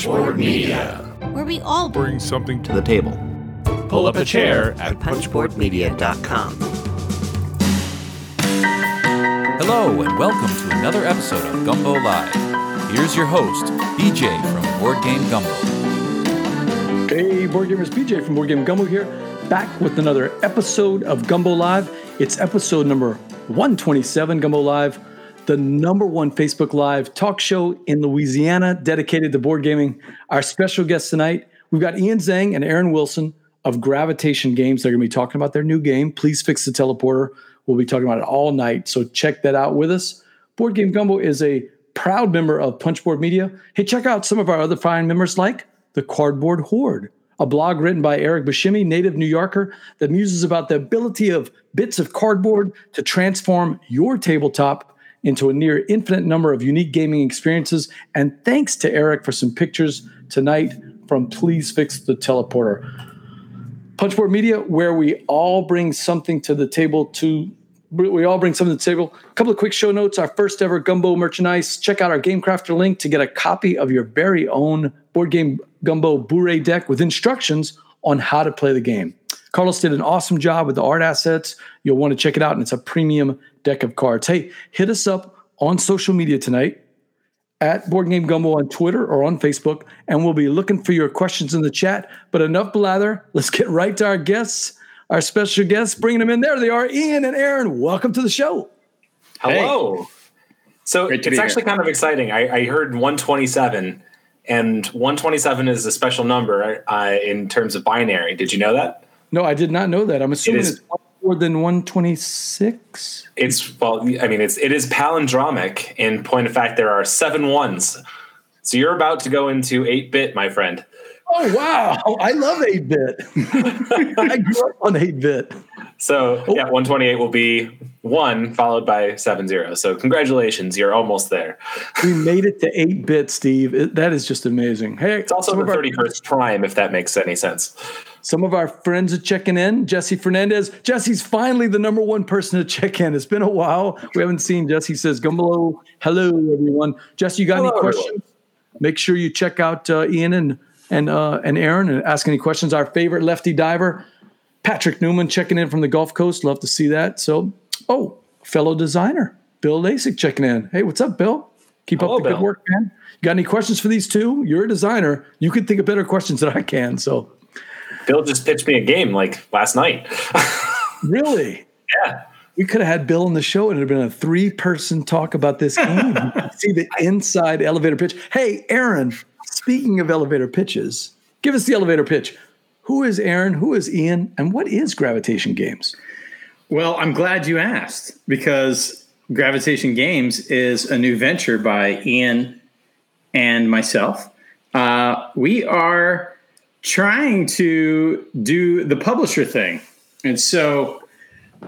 Punchboard Media, where we all bring something to the table. Pull up a chair at punchboardmedia.com. Hello, and welcome to another episode of Gumbo Live. Here's your host, BJ from Board Game Gumbo. Hey, Board Gamers, BJ from Board Game Gumbo here, back with another episode of Gumbo Live. It's episode number 127, Gumbo Live, the number one Facebook Live talk show in Louisiana dedicated to board gaming. Our special guests tonight, we've got Ian Zhang and Aaron Wilson of Gravitation Games. They're going to be talking about their new game, Please Fix the Teleporter. We'll be talking about it all night, so check that out with us. Board Game Gumbo is a proud member of Punchboard Media. Hey, check out some of our other fine members like the Cardboard Horde, a blog written by Eric Bashimi, native New Yorker, that muses about the ability of bits of cardboard to transform your tabletop into a near infinite number of unique gaming experiences. And thanks to Eric for some pictures tonight from Please Fix the Teleporter. Punchboard Media, where we all bring something to the table to we all bring something to the table. A couple of quick show notes. Our first ever Gumbo merchandise. Check out our Game Crafter link to get a copy of your very own board game Gumbo Bourré deck with instructions on how to play the game. Carlos did an awesome job with the art assets. You'll want to check it out, and it's a premium deck of cards. Hey, hit us up on social media tonight at Board Game Gumbo on Twitter or on Facebook, and we'll be looking for your questions in the chat. But enough blather. Let's get right to our guests our special guests, bringing them in. There they are, Ian and Aaron. Welcome to the show. Hello. Hey. So it's actually here. kind of exciting. I, I, heard 127, and 127 is a special number uh, in terms of binary. Did you know that? No, I did not know that. I'm assuming it is, it's more than 126. It's well, I mean, it's it is palindromic. In point of fact, there are seven ones. So you're about to go into eight bit, my friend. Oh wow! I love eight bit. I grew up on eight bit. So oh. yeah, 128 will be one followed by seven zero. So congratulations, you're almost there. We made it to eight bit, Steve. It, that is just amazing. Hey, it's also the 31st prime, if that makes any sense. Some of our friends are checking in. Jesse Fernandez. Jesse's finally the number one person to check in. It's been a while. We haven't seen Jesse. Says Gumbo. Hello, everyone. Jesse, you got Hello, any questions? Everyone. Make sure you check out uh, Ian and and uh, and Aaron and ask any questions. Our favorite lefty diver, Patrick Newman, checking in from the Gulf Coast. Love to see that. So, oh, fellow designer Bill Lasik checking in. Hey, what's up, Bill? Keep Hello, up the Bill. good work, man. You got any questions for these two? You're a designer. You can think of better questions than I can. So, Bill just pitched me a game like last night. really? Yeah. We could have had Bill on the show and it would have been a three person talk about this game. see the inside elevator pitch. Hey, Aaron, Speaking of elevator pitches, give us the elevator pitch. Who is Aaron? Who is Ian? And what is Gravitation Games? Well, I'm glad you asked because Gravitation Games is a new venture by Ian and myself. Uh, we are trying to do the publisher thing. And so,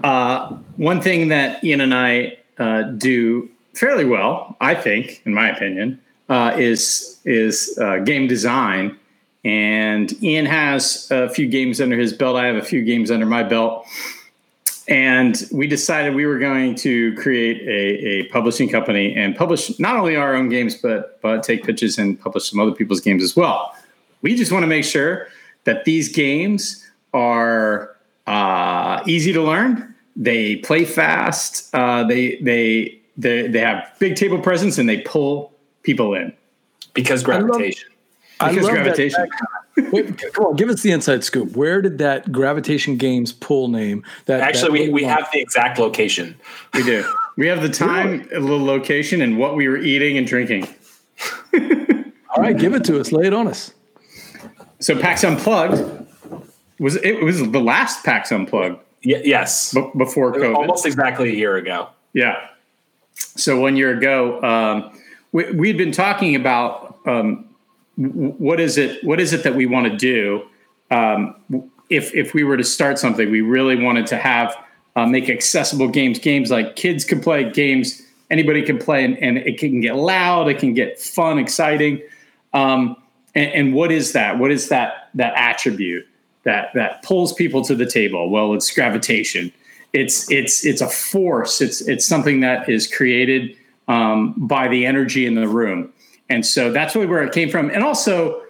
uh, one thing that Ian and I uh, do fairly well, I think, in my opinion, uh, is is uh, game design, and Ian has a few games under his belt. I have a few games under my belt, and we decided we were going to create a, a publishing company and publish not only our own games, but but take pitches and publish some other people's games as well. We just want to make sure that these games are uh, easy to learn. They play fast. Uh, they they they they have big table presence and they pull people in because gravitation. I love, because I gravitation. Wait, come on, give us the inside scoop. Where did that gravitation games pool name? That actually that we, we have the exact location. We do. We have the time, a little location, and what we were eating and drinking. All right, give it to us. Lay it on us. So PAX Unplugged was it was the last PAX Unplugged. Y- yes, b- before COVID, almost exactly a year ago. Yeah. So one year ago, um, we, had been talking about um, what is it what is it that we want to do um, if if we were to start something we really wanted to have uh, make accessible games games like kids can play games anybody can play and, and it can get loud it can get fun exciting um, and, and what is that what is that that attribute that that pulls people to the table well it's gravitation it's it's it's a force it's it's something that is created um, by the energy in the room. and so that's really where it came from. And also,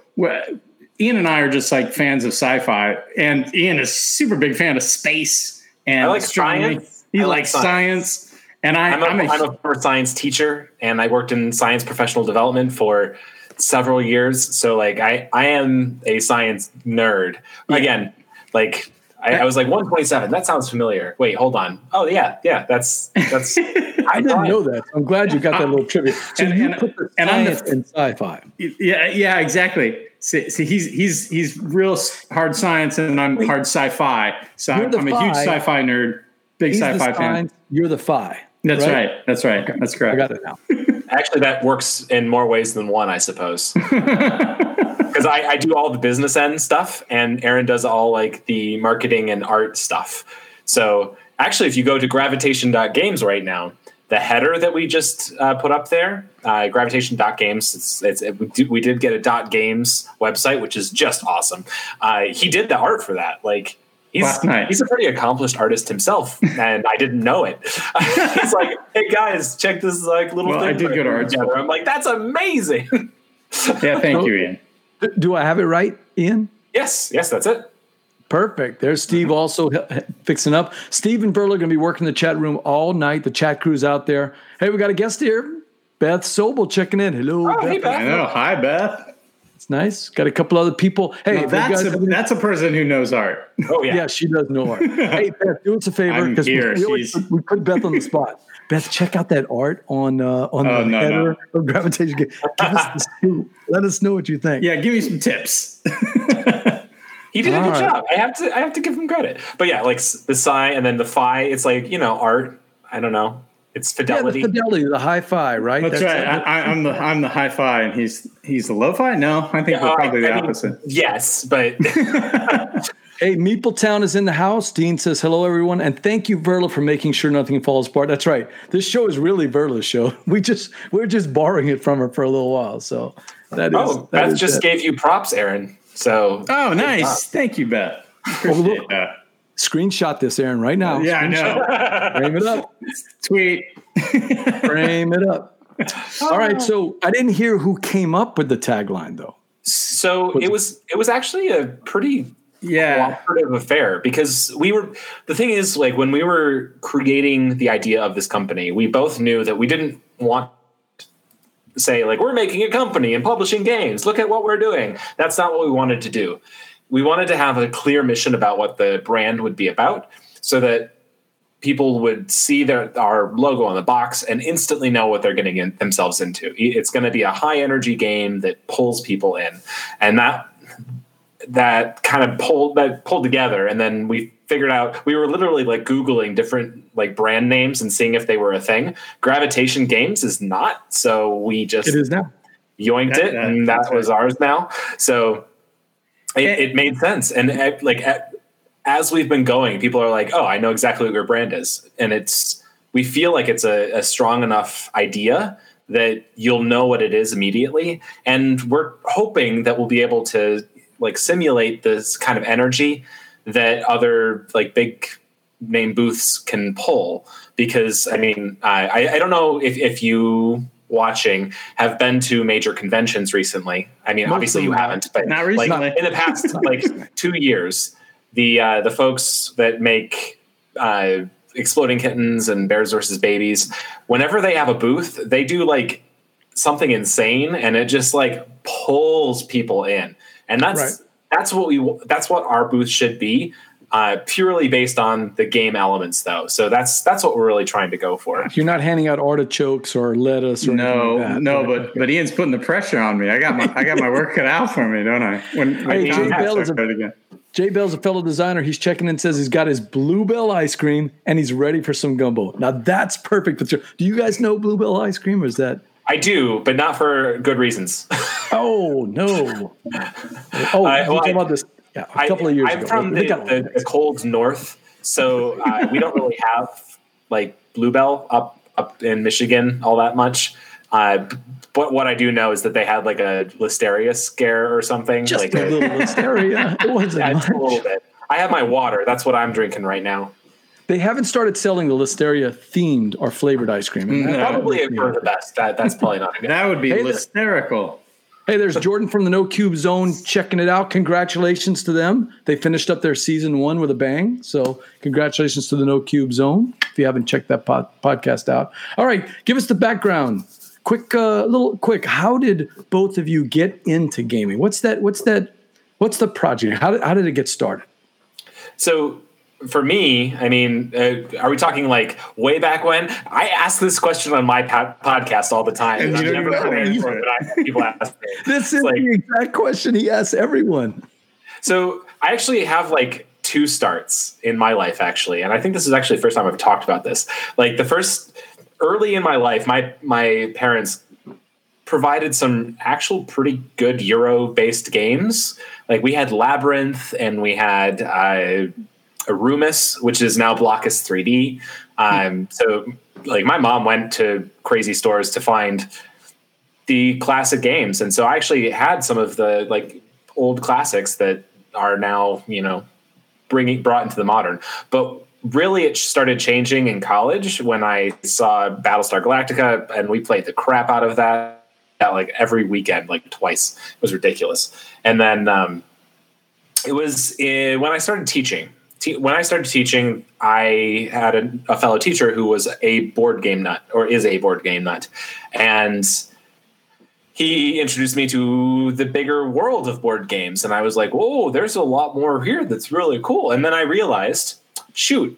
Ian and I are just like fans of sci-fi, and Ian is super big fan of space and I like science. He I like likes science. science. and I, I'm a, I'm a, I'm a former science teacher, and I worked in science professional development for several years. So, like, I I am a science nerd. Again, like. I, I was like 127. That sounds familiar. Wait, hold on. Oh yeah, yeah. That's that's. I didn't know that. I'm glad you got that little trivia. So and- you and- put the and I'm in sci-fi. yeah, yeah, exactly. See, see, he's he's he's real hard science, and I'm hard sci-fi. So I'm, I'm a huge sci-fi nerd, big He's sci-fi fan. science, You're the fi. That's right. That's right. That's correct. I correct. got it now. Actually, that works in more ways than one, I suppose. Because I, I do all the business end stuff, and Aaron does all like the marketing and art stuff. So actually, if you go to gravitation.games right now, the header that we just uh, put up there, uh, gravitation.games, it's, it's, it, we, did, we did get a dot .games website, which is just awesome. Uh, he did the art for that. Like, He's, Last night. he's a pretty accomplished artist himself, and I didn't know it. he's like, "Hey guys, check this like little Well, thing." I did we're go to art together." school. I'm like, "That's amazing." Yeah, thank you, Ian. Do I have it right, Ian? yes, yes, that's it. Perfect. There's mm-hmm. Steve also h- h- fixing up. Steve and Burl are going to be working the chat room all night. The chat crew's out there. Hey, we got a guest here. Beth Sobel checking in. Hello, Oh, Beth. I Beth. know. Hi, Beth. It's nice. Got a couple other people. Hey, Now, if you that's guys a, that's a person who knows art. Oh yeah. yeah, she does know art. hey, Beth, do us a favor I'm because we, we, always- we put Beth on the spot. Beth, check out that art on uh, on Oh, the no, header no. of Gravitation. Give us the scoop. Let us know what you think. Yeah, give me some tips. He did a good right. job. I have to I have to give him credit. But yeah, like the psi and then the phi, it's like, you know, art. I don't know. It's Yeah, the fidelity. fidelity, the high fi, right? That's, right. I, I, I'm the I'm the high fi, and he's he's the low fi. No, I think Uh, we're probably the I mean, opposite. yes, but Hey, Meepletown is in the house. Dean says hello, everyone, and thank you, Verla, for making sure nothing falls apart. That's right. This show is really Verla's show. We just we're just borrowing it from her for a little while. So that is. oh, that Beth is just it. gave you props, Aaron. So Oh, nice. Thank you, Beth. Appreciate that. Screenshot this, Aaron, right now. Yeah, I know. Frame it up. Tweet. Frame it up. All right. So I didn't hear who came up with the tagline though. so it was it was actually a pretty Yeah. cooperative affair because we were the thing is like when we were creating the idea of this company we both knew that we didn't want to say like we're making a company and publishing games look at what we're doing that's not what we wanted to do we wanted to have a clear mission about what the brand would be about so that people would see their our logo on the box and instantly know what they're getting in, themselves into. It's going to be a high energy game that pulls people in. And that that kind of pulled that pulled together. And then we figured out we were literally like googling different like brand names and seeing if they were a thing. Gravitation games is not. So we just It is now. yoinked That- it that- and that was ours now. So it, it made sense. And uh, like as we've been going people are like oh i know exactly what your brand is. And it's we feel like it's a, a strong enough idea that you'll know what it is immediately. And we're hoping that we'll be able to like simulate this kind of energy that other like big name booths can pull. Because i mean i i, I don't know if, if you watching have been to major conventions recently. I mean Most obviously you haven't but Not like in the past like two years the uh the folks that make uh exploding kittens and bears versus babies whenever they have a booth they do like something insane and it just like pulls people in. And that's Right. that's what we that's what our booth should be uh, purely based on the game elements though so that's that's what we're really trying to go for You're not handing out artichokes or lettuce or No, anything like that. no, but but Ian's putting the pressure on me. I got my I got my work cut out for me, don't I? When, when Hey, Jay Bell is a- start again. Jay Bell's a fellow designer. He's checking in, says he's got his Bluebell ice cream and he's ready for some gumbo. Now that's perfect. But do you guys know Bluebell ice cream? Or is that? i do but not for good reasons Oh no! Oh, I- I, well, about this yeah, a couple of years i'm ago. from the, got- the, the cold north so uh, we don't really have like bluebell up up in michigan all that much uh, but what i do know is that they had like a listeria scare or something just like a little listeria. It wasn't yeah, just a little bit i have my water that's what i'm drinking right now They haven't started selling the Listeria themed or flavored ice cream. And that- Probably for the best. That that's probably not a good. That would be Hey, the- hysterical. Hey, there's Jordan from the No Cube Zone checking it out. Congratulations to them. They finished up their season one with a bang. So, congratulations to the No Cube Zone. If you haven't checked that pod- podcast out, all right, give us the background. Quick, uh, little quick. How did both of you get into gaming? What's that? What's that? What's the project? How did, how did it get started? So for me, I mean, uh, are we talking like way back when? I ask this question on my po- podcast all the time. And I've you don't never even know had an answer, answer. but I, people ask me. This is like- the exact question he asks everyone. So I actually have like two starts in my life, actually, and I think this is actually the first time I've talked about this. Like the first early in my life, my my parents provided some actual pretty good Euro based games. Like we had Labyrinth and we had uh, Arumus, which is now Blokus 3D. Um, so like my mom went to crazy stores to find the classic games, and so I actually had some of the like old classics that are now you know bringing brought into the modern. But really, it started changing in college when I saw Battlestar Galactica, and we played the crap out of that. Like every weekend, like twice, it was ridiculous. And then um, it was uh when I started teaching. Te- when I started teaching, I had a, a fellow teacher who was a board game nut, or is a board game nut, and he introduced me to the bigger world of board games. And i was like whoa there's a lot more here that's really cool. And then i realized shoot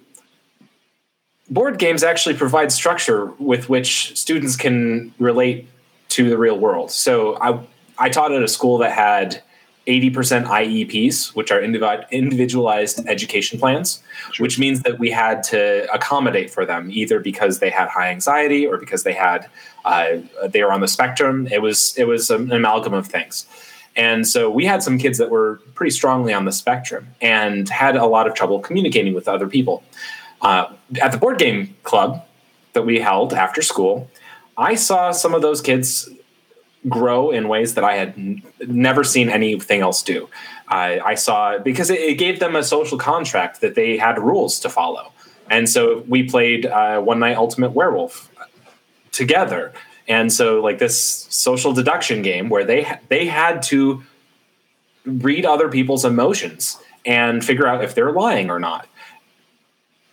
board games actually provide structure with which students can relate to the real world. So i i taught at a school that had 80% IEPs, which are individualized education plans, which means that we had to accommodate for them either because they had high anxiety or because they had uh, they were on the spectrum. It was it was an amalgam of things, and so we had some kids that were pretty strongly on the spectrum and had a lot of trouble communicating with other people. Uh, at the board game club that we held after school, I saw some of those kids grow in ways that I had n- never seen anything else do. I I saw because it, it gave them a social contract that they had rules to follow, and so we played uh, One Night Ultimate Werewolf together. And so, like this social deduction game where they ha- they had to read other people's emotions and figure out if they're lying or not.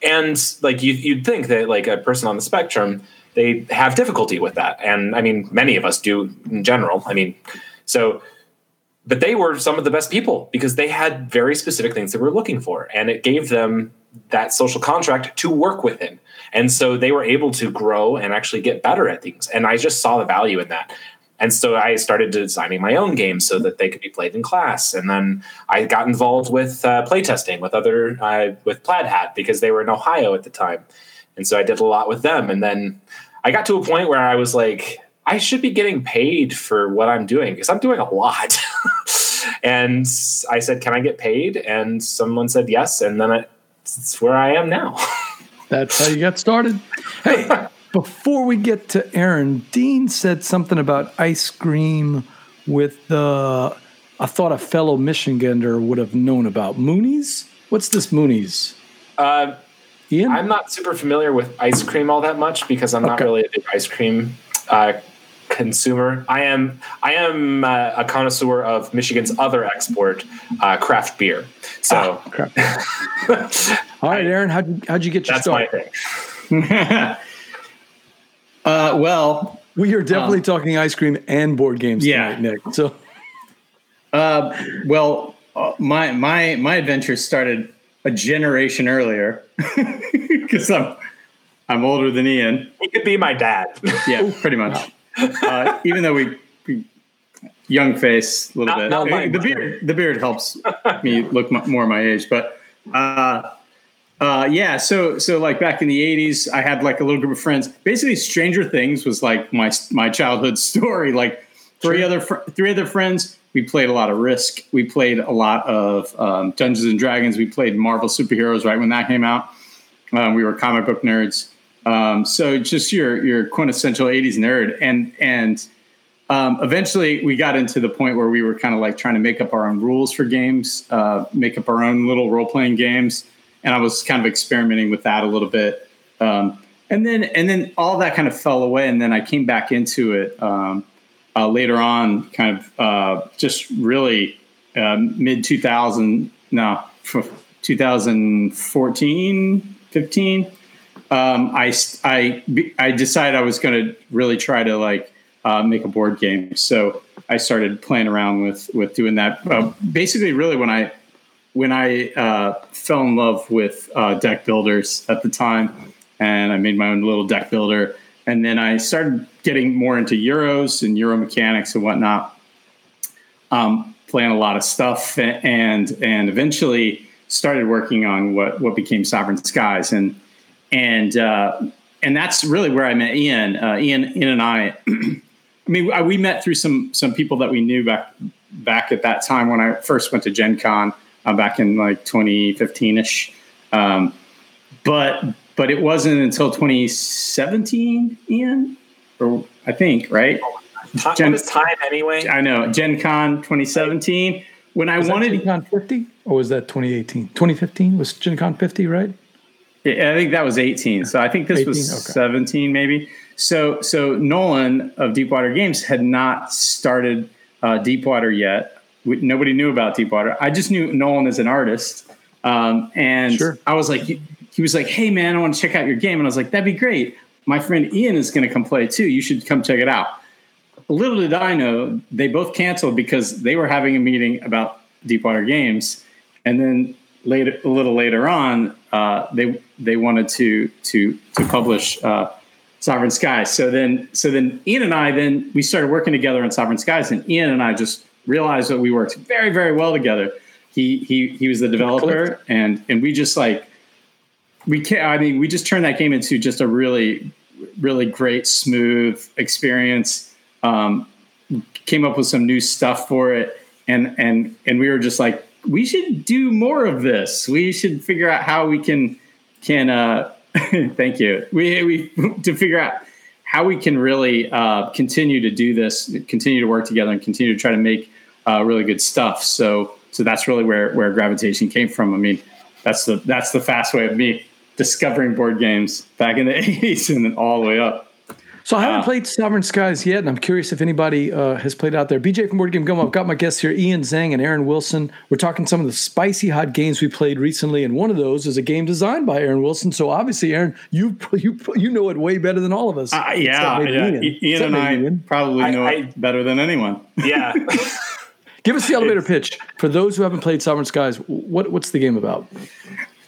And like you, you'd think that like a person on the spectrum, they have difficulty with that. And I mean, many of us do in general. I mean, so, but they were some of the best people because they had very specific things they were looking for. And it gave them that social contract to work within. And so they were able to grow and actually get better at things. And I just saw the value in that. And so I started designing my own games so that they could be played in class. And then I got involved with uh, playtesting with other uh, with Plaid Hat because they were in Ohio at the time. And so I did a lot with them. And then I got to a point where I was like, I should be getting paid for what I'm doing because I'm doing a lot. and I said, Can I get paid? And someone said yes. And then I, it's where I am now. That's how you got started. Hey, before we get to Aaron, Dean said something about ice cream with the. I thought a fellow Michigander would have known about Moonies. What's this Moonies? Uh, Ian? I'm not super familiar with ice cream all that much because I'm not Okay. really a big ice cream uh, consumer. I am I am uh, a connoisseur of Michigan's other export, uh, craft beer. So Ah, crap. All right, Aaron, how'd you, how'd you get your that's my start? thing. Uh, well, We are definitely talking ice cream and board games Yeah. tonight, Nick. So uh, well, uh, my my my adventure started a generation earlier because I'm I'm older than Ian. He could be my dad. Yeah, pretty much. Uh, even though we, we young face a little Not- bit. not the beard the beard helps me look m- more my age, but uh, uh, yeah. So so like back in the '80s, I had like a little group of friends. Basically, Stranger Things was like my my childhood story. Like three other fr- three other friends. We played a lot of Risk. We played a lot of um, Dungeons and Dragons. We played Marvel superheroes right when that came out. Um, we were comic book nerds. Um, so just your your quintessential '80s nerd, and and um, eventually we got into the point where we were kind of like trying to make up our own rules for games, uh, make up our own little role playing games, and I was kind of experimenting with that a little bit. Um, and then and then all that kind of fell away, and then I came back into it um, uh, later on, kind of uh, just really uh, mid 2000, no, 2014, 15. Um, I, I, I decided I was going to really try to like uh, make a board game. So I started playing around with with doing that. Uh, basically, really when I when I uh, fell in love with uh, deck builders at the time, and I made my own little deck builder, and then I started getting more into Euros and Euro mechanics and whatnot. Um, playing a lot of stuff, and and eventually started working on what what became Sovereign Skies, and and uh, and that's really where I met Ian. Uh, Ian, Ian and I. I mean, we met through some some people that we knew back back at that time when I first went to Gen Con uh, back in like 2015 ish. Um, but but it wasn't until 2017, Ian, or I think, right? Gen, what is time anyway? I know Gen Con 2017 when I was wanted Gen Con 50 or was that 2018? 2015 was Gen Con 50, right? Yeah, I think that was 18. So I think this 18, was okay. 17 maybe. So so Nolan of Deepwater Games had not started uh, Deepwater yet. We, nobody knew about Deepwater. I just knew Nolan as an artist, um, and sure. I was like, he, was like, "Hey man, I want to check out your game," and I was like, "That'd be great." My friend Ian is going to come play too. You should come check it out. Little did I know, they both canceled because they were having a meeting about Deepwater Games, and then later, a little later on, uh, they they wanted to to to publish. Uh, Sovereign Skies. So then, so then Ian and I then we started working together on Sovereign Skies, and Ian and I just realized that we worked very, very well together. He he he was the developer, and and we just like we can't. I mean, we just turned that game into just a really, really great, smooth experience. Um, came up with some new stuff for it, and and and we were just like, we should do more of this. We should figure out how we can can uh, Thank you. We we to figure out how we can really uh, continue to do this, continue to work together, and continue to try to make uh, really good stuff. So so that's really where where gravitation came from. I mean, that's the that's the fast way of me discovering board games back in the 80s and then all the way up. So I haven't uh, played Sovereign Skies yet, and I'm curious if anybody uh, has played out there. BJ from Board Game Gumbo. I've got my guests here, Ian Zhang and Aaron Wilson. We're talking some of the spicy hot games we played recently, and one of those is a game designed by Aaron Wilson. So obviously, Aaron, you you you know it way better than all of us. Uh, yeah, yeah. Ian, Ian and I Ian. probably know I, it better than anyone. Yeah. Give us the elevator pitch for those who haven't played Sovereign Skies. What what's the game about?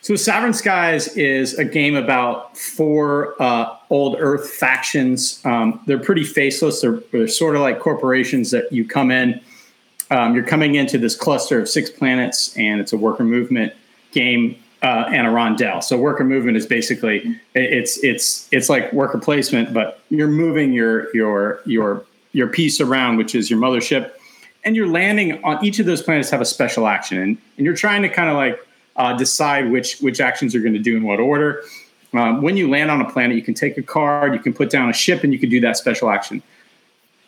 So, Sovereign Skies is a game about four uh, old Earth factions. Um, they're pretty faceless. They're, they're, sort of like corporations that you come in. Um, you're coming into this cluster of six planets, and it's a worker movement game uh, and a rondel. So, worker movement is basically it's it's it's like worker placement, but you're moving your your your your piece around, which is your mothership, and you're landing on each of those planets have a special action, and, and you're trying to kind of like uh, decide which which actions you're going to do in what order. Um, when you land on a planet, you can take a card, you can put down a ship, and you can do that special action.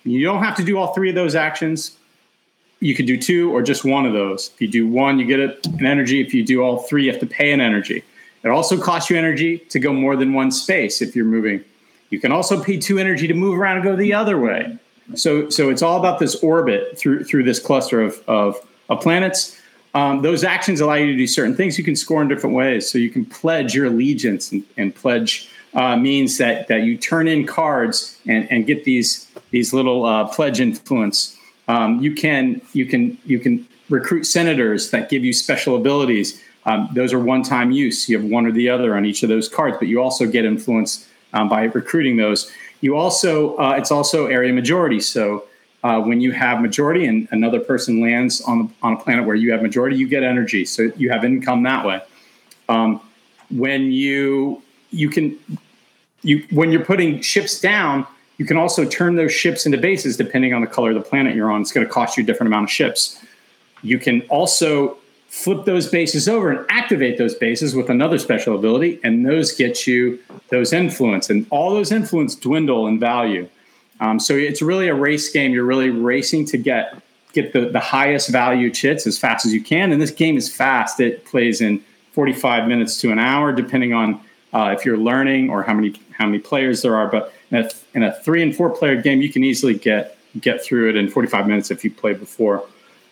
You don't have to do all three of those actions. You could do two or just one of those. If you do one, you get an energy. If you do all three, you have to pay an energy. It also costs you energy to go more than one space if you're moving. You can also pay two energy to move around and go the other way. So, so it's all about this orbit through through this cluster of, of, of planets. Um, those actions allow you to do certain things. You can score in different ways. So you can pledge your allegiance, and, and pledge uh, means that that you turn in cards and, and get these these little uh, pledge influence. Um, you can you can you can recruit senators that give you special abilities. Um, those are one time use. You have one or the other on each of those cards, but you also get influence um, by recruiting those. You also uh, it's also area majority. So uh, when you have majority and another person lands on, on a planet where you have majority, you get energy. So you have income that way. Um, when you you can you when you're putting ships down, you can also turn those ships into bases depending on the color of the planet you're on. It's going to cost you a different amount of ships. You can also flip those bases over and activate those bases with another special ability, and those get you those influence. And all those influence dwindle in value. Um, so it's really a race game. You're really racing to get get the, the highest value chits as fast as you can. And this game is fast. It plays in 45 minutes to an hour, depending on uh, if you're learning or how many how many players there are. But in a, in a three and four player game, you can easily get get through it in 45 minutes if you played before.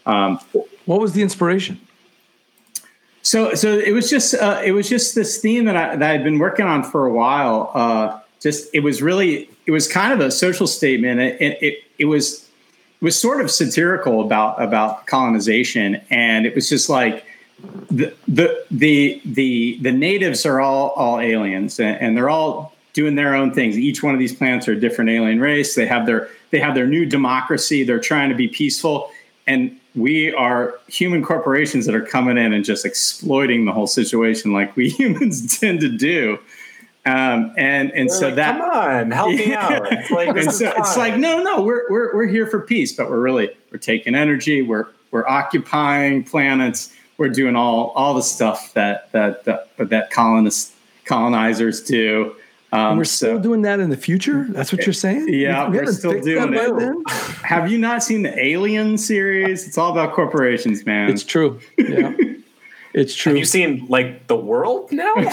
Um, What was the inspiration? so, so it was just uh, it was just this theme that I that I'd been working on for a while. Uh, just it was really it was kind of a social statement. It it, it, it was it was sort of satirical about about colonization, and it was just like the the the the, the natives are all all aliens, and, and they're all doing their own things. Each one of these planets are a different alien race. They have their they have their new democracy. They're trying to be peaceful, and we are human corporations that are coming in and just exploiting the whole situation like we humans tend to do. Um, and and They're so like, that come on, help me out. It's like, and so it's like no no we're, we're we're here for peace but we're really we're taking energy we're we're occupying planets we're doing all all the stuff that that that, that colonists colonizers do um, And we're still so- doing that in the future. That's what you're saying. Yeah, We- we we're haven't still doing it. have you not seen the alien series it's all about corporations man It's true. Yeah, it's true. Have you seen like the world now? Ter-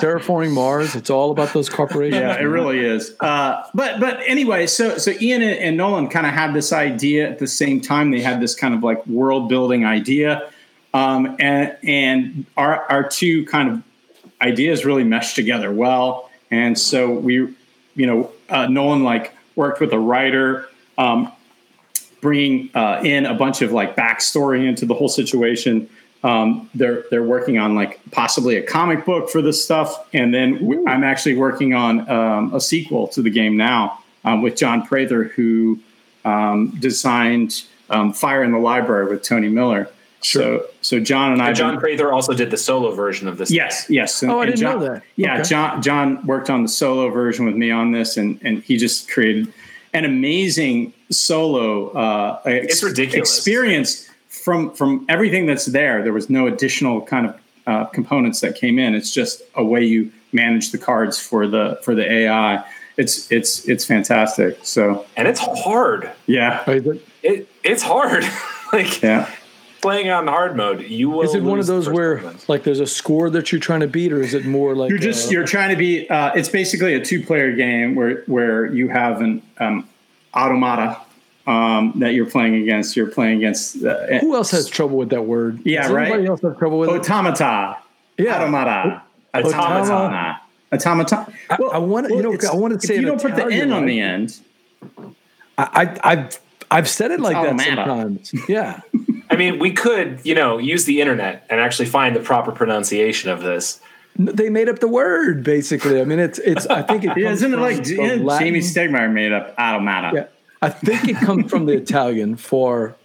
terraforming Mars. It's all about those corporations. yeah, it really is. Uh, but but anyway, so so Ian and, and Nolan kind of had this idea at the same time. They had this kind of like world building idea, um, and and our our two kind of ideas really meshed together well. And so we, you know, uh, Nolan like worked with a writer. Um, bringing uh, in a bunch of like backstory into the whole situation. Um, they're they're working on like possibly a comic book for this stuff, and then w- I'm actually working on um, a sequel to the game now um, with John Prather, who um, designed um, Fire in the Library with Tony Miller. So so John and I And John Prather also did the solo version of this. Yes, yes. And- Oh, I didn't John, know that. Yeah, Okay. John John worked on the solo version with me on this, and and he just created an amazing solo. Uh, ex- It's ridiculous. experience from from everything that's there. There was no additional kind of uh, components that came in. It's just a way you manage the cards for the for the AI. It's it's it's fantastic. So and it's hard. yeah, it- It it's hard. like yeah. playing on hard mode, you will. Is it one of those where tournament. like there's a score that you're trying to beat, or is it more like you're just uh, you're trying to be uh, it's basically a two player game where where you have an um, automata um, that you're playing against you're playing against uh, who else has trouble with that word? Yeah, Does right? Anybody else have trouble with it? automata Yeah. automata Automata. automata I- I wanna- you know, I wanna say if you don't put the n on the end I, I, I've I've said it like that automata. sometimes. Yeah, I mean, we could, you know, use the internet and actually find the proper pronunciation of this. they made up the word basically. I mean, it's it's. I think it. yeah, comes isn't it from like the yeah, Jamey Stegmaier made up automata Yeah, I think it comes from the Italian for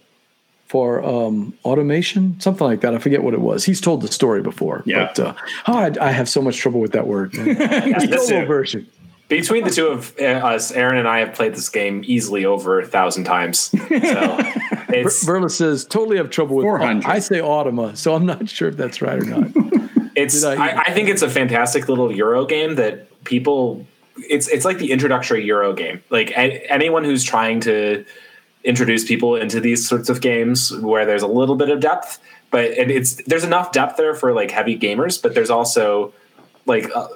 for um, automation, something like that. I forget what it was. He's told the story before. Yeah. But uh, oh, I, I have so much trouble with that word. the that's version. Between the two of uh, us, Aaron and I have played this game easily over a thousand times. So it's Verla says totally have trouble with. 400. I say Automa, so I'm not sure if that's right or not. it's I- I, I think it's a fantastic little Euro game that people it's it's like the introductory Euro game. Like a, anyone who's trying to introduce people into these sorts of games where there's a little bit of depth, but and it's there's enough depth there for like heavy gamers, but there's also like uh,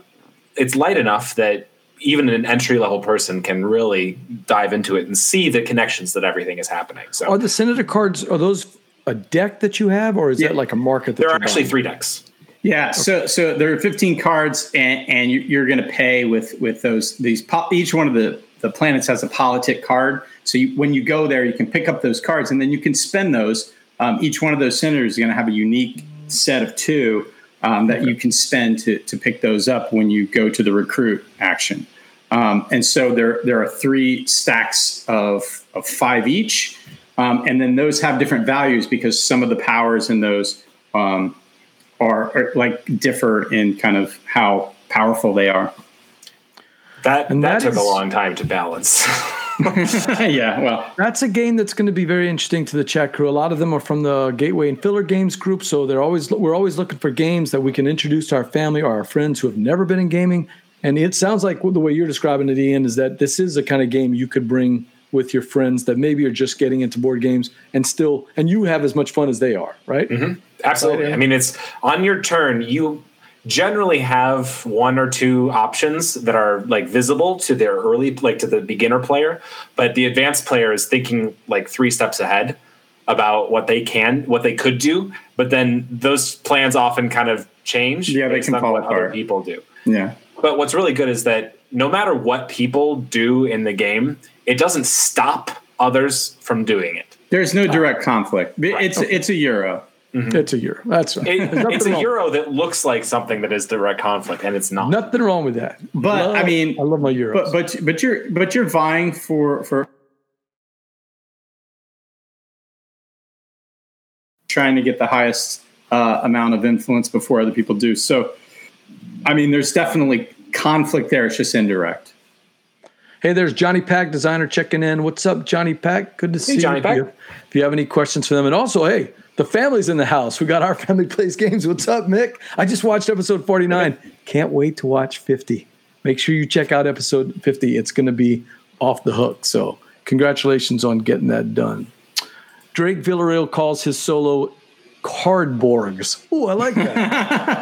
it's light enough that even an entry level person can really dive into it and see the connections that everything is happening. So Are the Senator cards? Are those a deck that you have, or is Yeah. that like a market? That there are actually buying? three decks. Yeah, so so there are 15 cards, and, and you- you're going to pay with with those these. po- Each one of the the planets has a politic card. So you, when you go there, you can pick up those cards, and then you can spend those. Um, each one of those senators is going to have a unique set of two um, that you can spend to to pick those up when you go to the recruit action. Um, and so there there are three stacks of of five each, um, and then those have different values because some of the powers in those. Um, are, are like differ in kind of how powerful they are. That And that, that took is- a long time to balance. yeah, well, That's a game that's going to be very interesting to the chat crew. A lot of them are from the Gateway and Filler Games group, so they're always we're always looking for games that we can introduce to our family or our friends who have never been in gaming. And it sounds like the way you're describing it, Ian, is that this is a kind of game you could bring with your friends that maybe are just getting into board games and still and you have as much fun as they are, right? Mm-hmm. Absolutely. I mean, it's on your turn. You generally have one or two options that are like visible to their early, like to the beginner player, but the advanced player is thinking like three steps ahead about what they can, what they could do. But then those plans often kind of change. Yeah, they can fall what other apart. people do. Yeah. But what's really good is that no matter what people do in the game, it doesn't stop others from doing it. There's no uh, direct conflict. It's it's a euro. It's a euro. That's right. It- it's a wrong- euro that looks like something that is direct conflict, and it's not. Nothing wrong with that. But, Love- I mean- I love my euros. But but but you're but you're vying for for trying to get the highest uh, amount of influence before other people do. So, I mean, there's definitely conflict there. It's just indirect. Hey, there's Johnny Pack, designer, checking in. What's up, Johnny Pack? Good to see Johnny you. Pack. If you, have any questions for them, and also, hey, the family's in the house. We got our family plays games. What's up, Mick? I just watched episode 49. Can't wait to watch 50. Make sure you check out episode 50. It's going to be off the hook. So, congratulations on getting that done. Drake Villarreal calls his solo cardborgs. Ooh, I like that.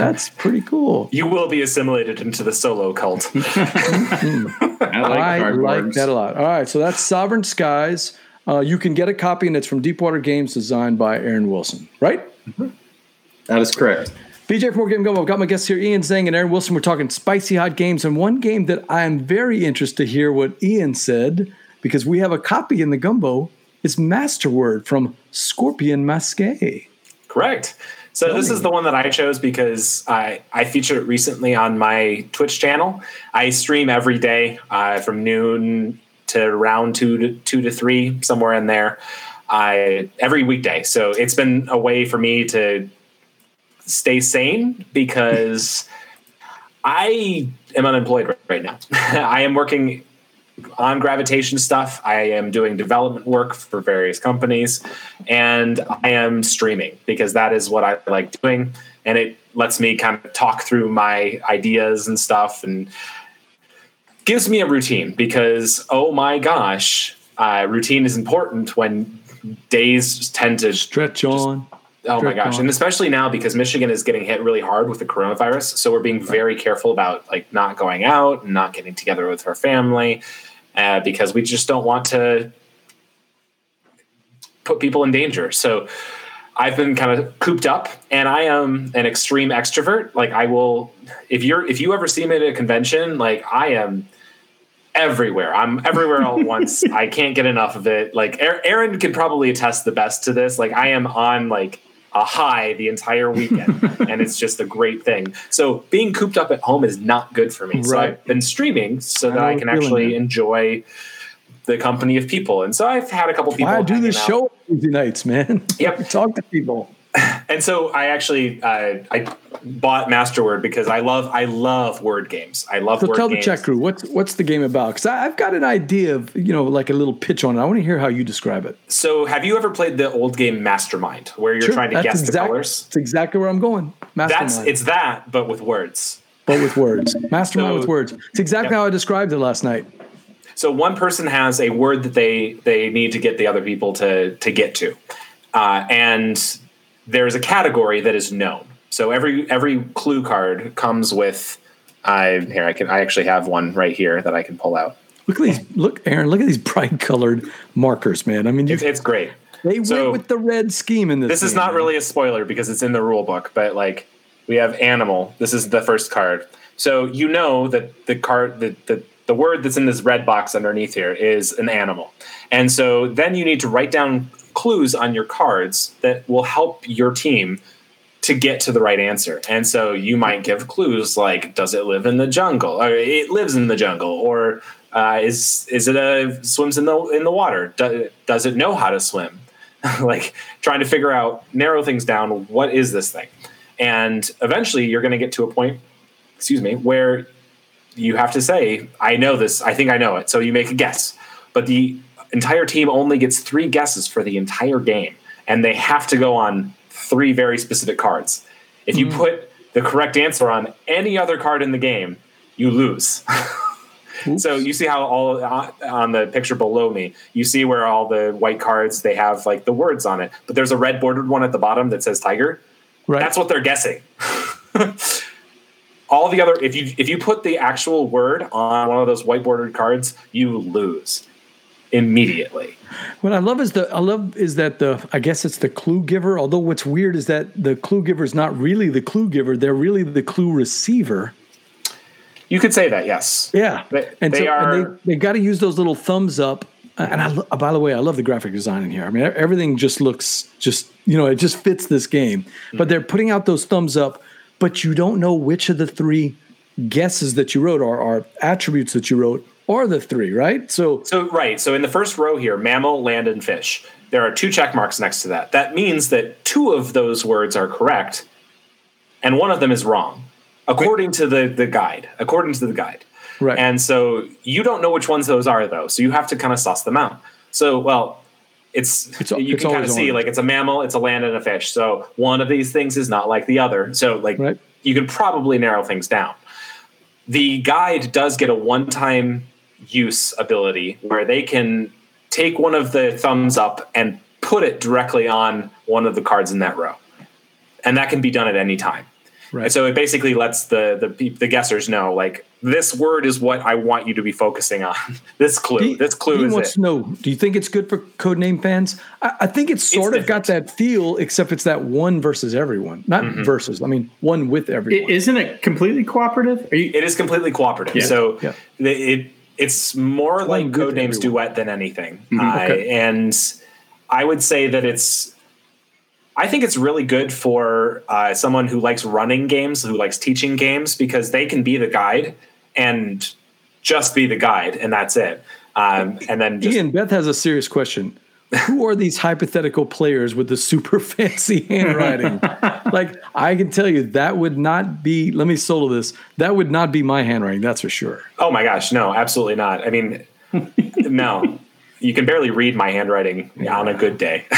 That's pretty cool. You will be assimilated into the solo cult. I like I like that a lot. All right, so that's Sovereign Skies. Uh, you can get a copy, and it's from Deepwater Games, designed by Aaron Wilson, right? That is correct. BJ from Board Game Gumbo. I've got my guests here, Ian Zhang and Aaron Wilson. We're talking spicy hot games, and one game that I am very interested to hear what Ian said because we have a copy in the gumbo. Is Masterword from Scorpion Masqué. Correct. So this me. is the one that I chose because I, I featured it recently on my Twitch channel. I stream every day uh, from noon to around two to two to three, somewhere in there, I every weekday. So it's been a way for me to stay sane because I am unemployed right now. I am working on gravitation stuff. I am doing development work for various companies, and I am streaming because that is what I like doing, and it lets me kind of talk through my ideas and stuff, and gives me a routine because oh my gosh, uh, routine is important when days tend to Stretch on. Oh my gosh. Colin. And especially now because Michigan is getting hit really hard with the coronavirus. So we're being very careful about like not going out and not getting together with our family uh, because we just don't want to put people in danger. So I've been kind of cooped up and I am an extreme extrovert. Like I will, if you're, if you ever see me at a convention, like I am everywhere. I'm everywhere all at once. I can't get enough of it. Like Aaron- could probably attest the best to this. Like I am on like a high the entire weekend and it's just a great thing. So being cooped up at home is not good for me. So I've been streaming so that know I can actually enjoy the company of people. And so I've had a couple people I do this out. show Tuesday nights, man. Yep. Talk to people. And so I actually uh, I bought Masterword because I love I love word games. I love So word tell games. the chat crew what's what's the game about? Because I've got an idea of you know like a little pitch on it. I want to hear how you describe it. So have you ever played the old game Mastermind where you're Sure, trying to guess exact- the colors? That's exactly where I'm going. Mastermind, That's it's that, but with words. but with words. Mastermind So- with words. It's exactly how I described it last night. So one person has a word that they they need to get the other people to to get to, uh, and there's a category that is known. So every every clue card comes with. I here I can I actually have one right here that I can pull out. Look at these. Look, Aaron. Look at these bright colored markers, man. I mean, you, It's, it's great. they so- went with the red scheme in this. This is not man. really a spoiler because it's in the rule book, but like we have animal. This is the first card. So you know that the card the, the the word that's in this red box underneath here is an animal. And so then you need to write down clues on your cards that will help your team to get to the right answer. And so you might give clues like does it live in the jungle? Or it lives in the jungle or uh, is is it a swims in the in the water? Do, does it know how to swim? like trying to figure out narrow things down what is this thing and eventually you're going to get to a point excuse me where you have to say i know this i think i know it so you make a guess but the entire team only gets three guesses for the entire game and they have to go on three very specific cards if you put the correct answer on any other card in the game you lose So you see how all uh, on the picture below me, you see where all the white cards they have like the words on it, but there's a red bordered one at the bottom that says tiger. Right. That's what they're guessing. all the other if you if you put the actual word on one of those white bordered cards, you lose immediately. What I love is the I love is that the I guess it's the clue giver. Although what's weird is that the clue giver is not really the clue giver; they're really the clue receiver. You could say that, yes. Yeah, They- and they so are- and they, they got to use those little thumbs up. And I, by the way, I love the graphic design in here. I mean, everything just looks just you know it just fits this game. But they're putting out those thumbs up, but you don't know which of the three guesses that you wrote or, or attributes that you wrote are the three, right? So So right, so in the first row here, mammal, land, and fish, there are two check marks next to that. That means that two of those words are correct, and one of them is wrong, according to the the guide. According to the guide, Right. And so you don't know which ones those are, though. So you have to kind of suss them out. So well, it's, It's- you it's can kind of see like it's a mammal, it's a land, and a fish. So one of these things is not like the other. So like Right. you can probably narrow things down. The guide does get a one-time use ability where they can take one of the thumbs up and put it directly on one of the cards in that row, and that can be done at any time. Right. And so it basically lets the the the guessers know like this word is what I want you to be focusing on. this clue, He- this clue he is wants it. to know. Do you think it's good for codename fans? I, I think it's sort of got that feel, except it's that one versus everyone, not Mm-hmm. versus. I mean, one with everyone. Isn't it completely cooperative? Are you, It is completely cooperative. Yeah. So Yeah. it it's more like Codenames. Duet than anything. Uh, Mm-hmm. Okay. and I would say that it's. I think it's really good for uh, someone who likes running games, who likes teaching games, because they can be the guide and just be the guide, and that's it. Um, and then just Ian, Beth has a serious question. Who are these hypothetical players with the super fancy handwriting? like, I can tell you that would not be, let me solo this, that would not be my handwriting, that's for sure. Oh my gosh, no, absolutely not. I mean, no, you can barely read my handwriting on a good day.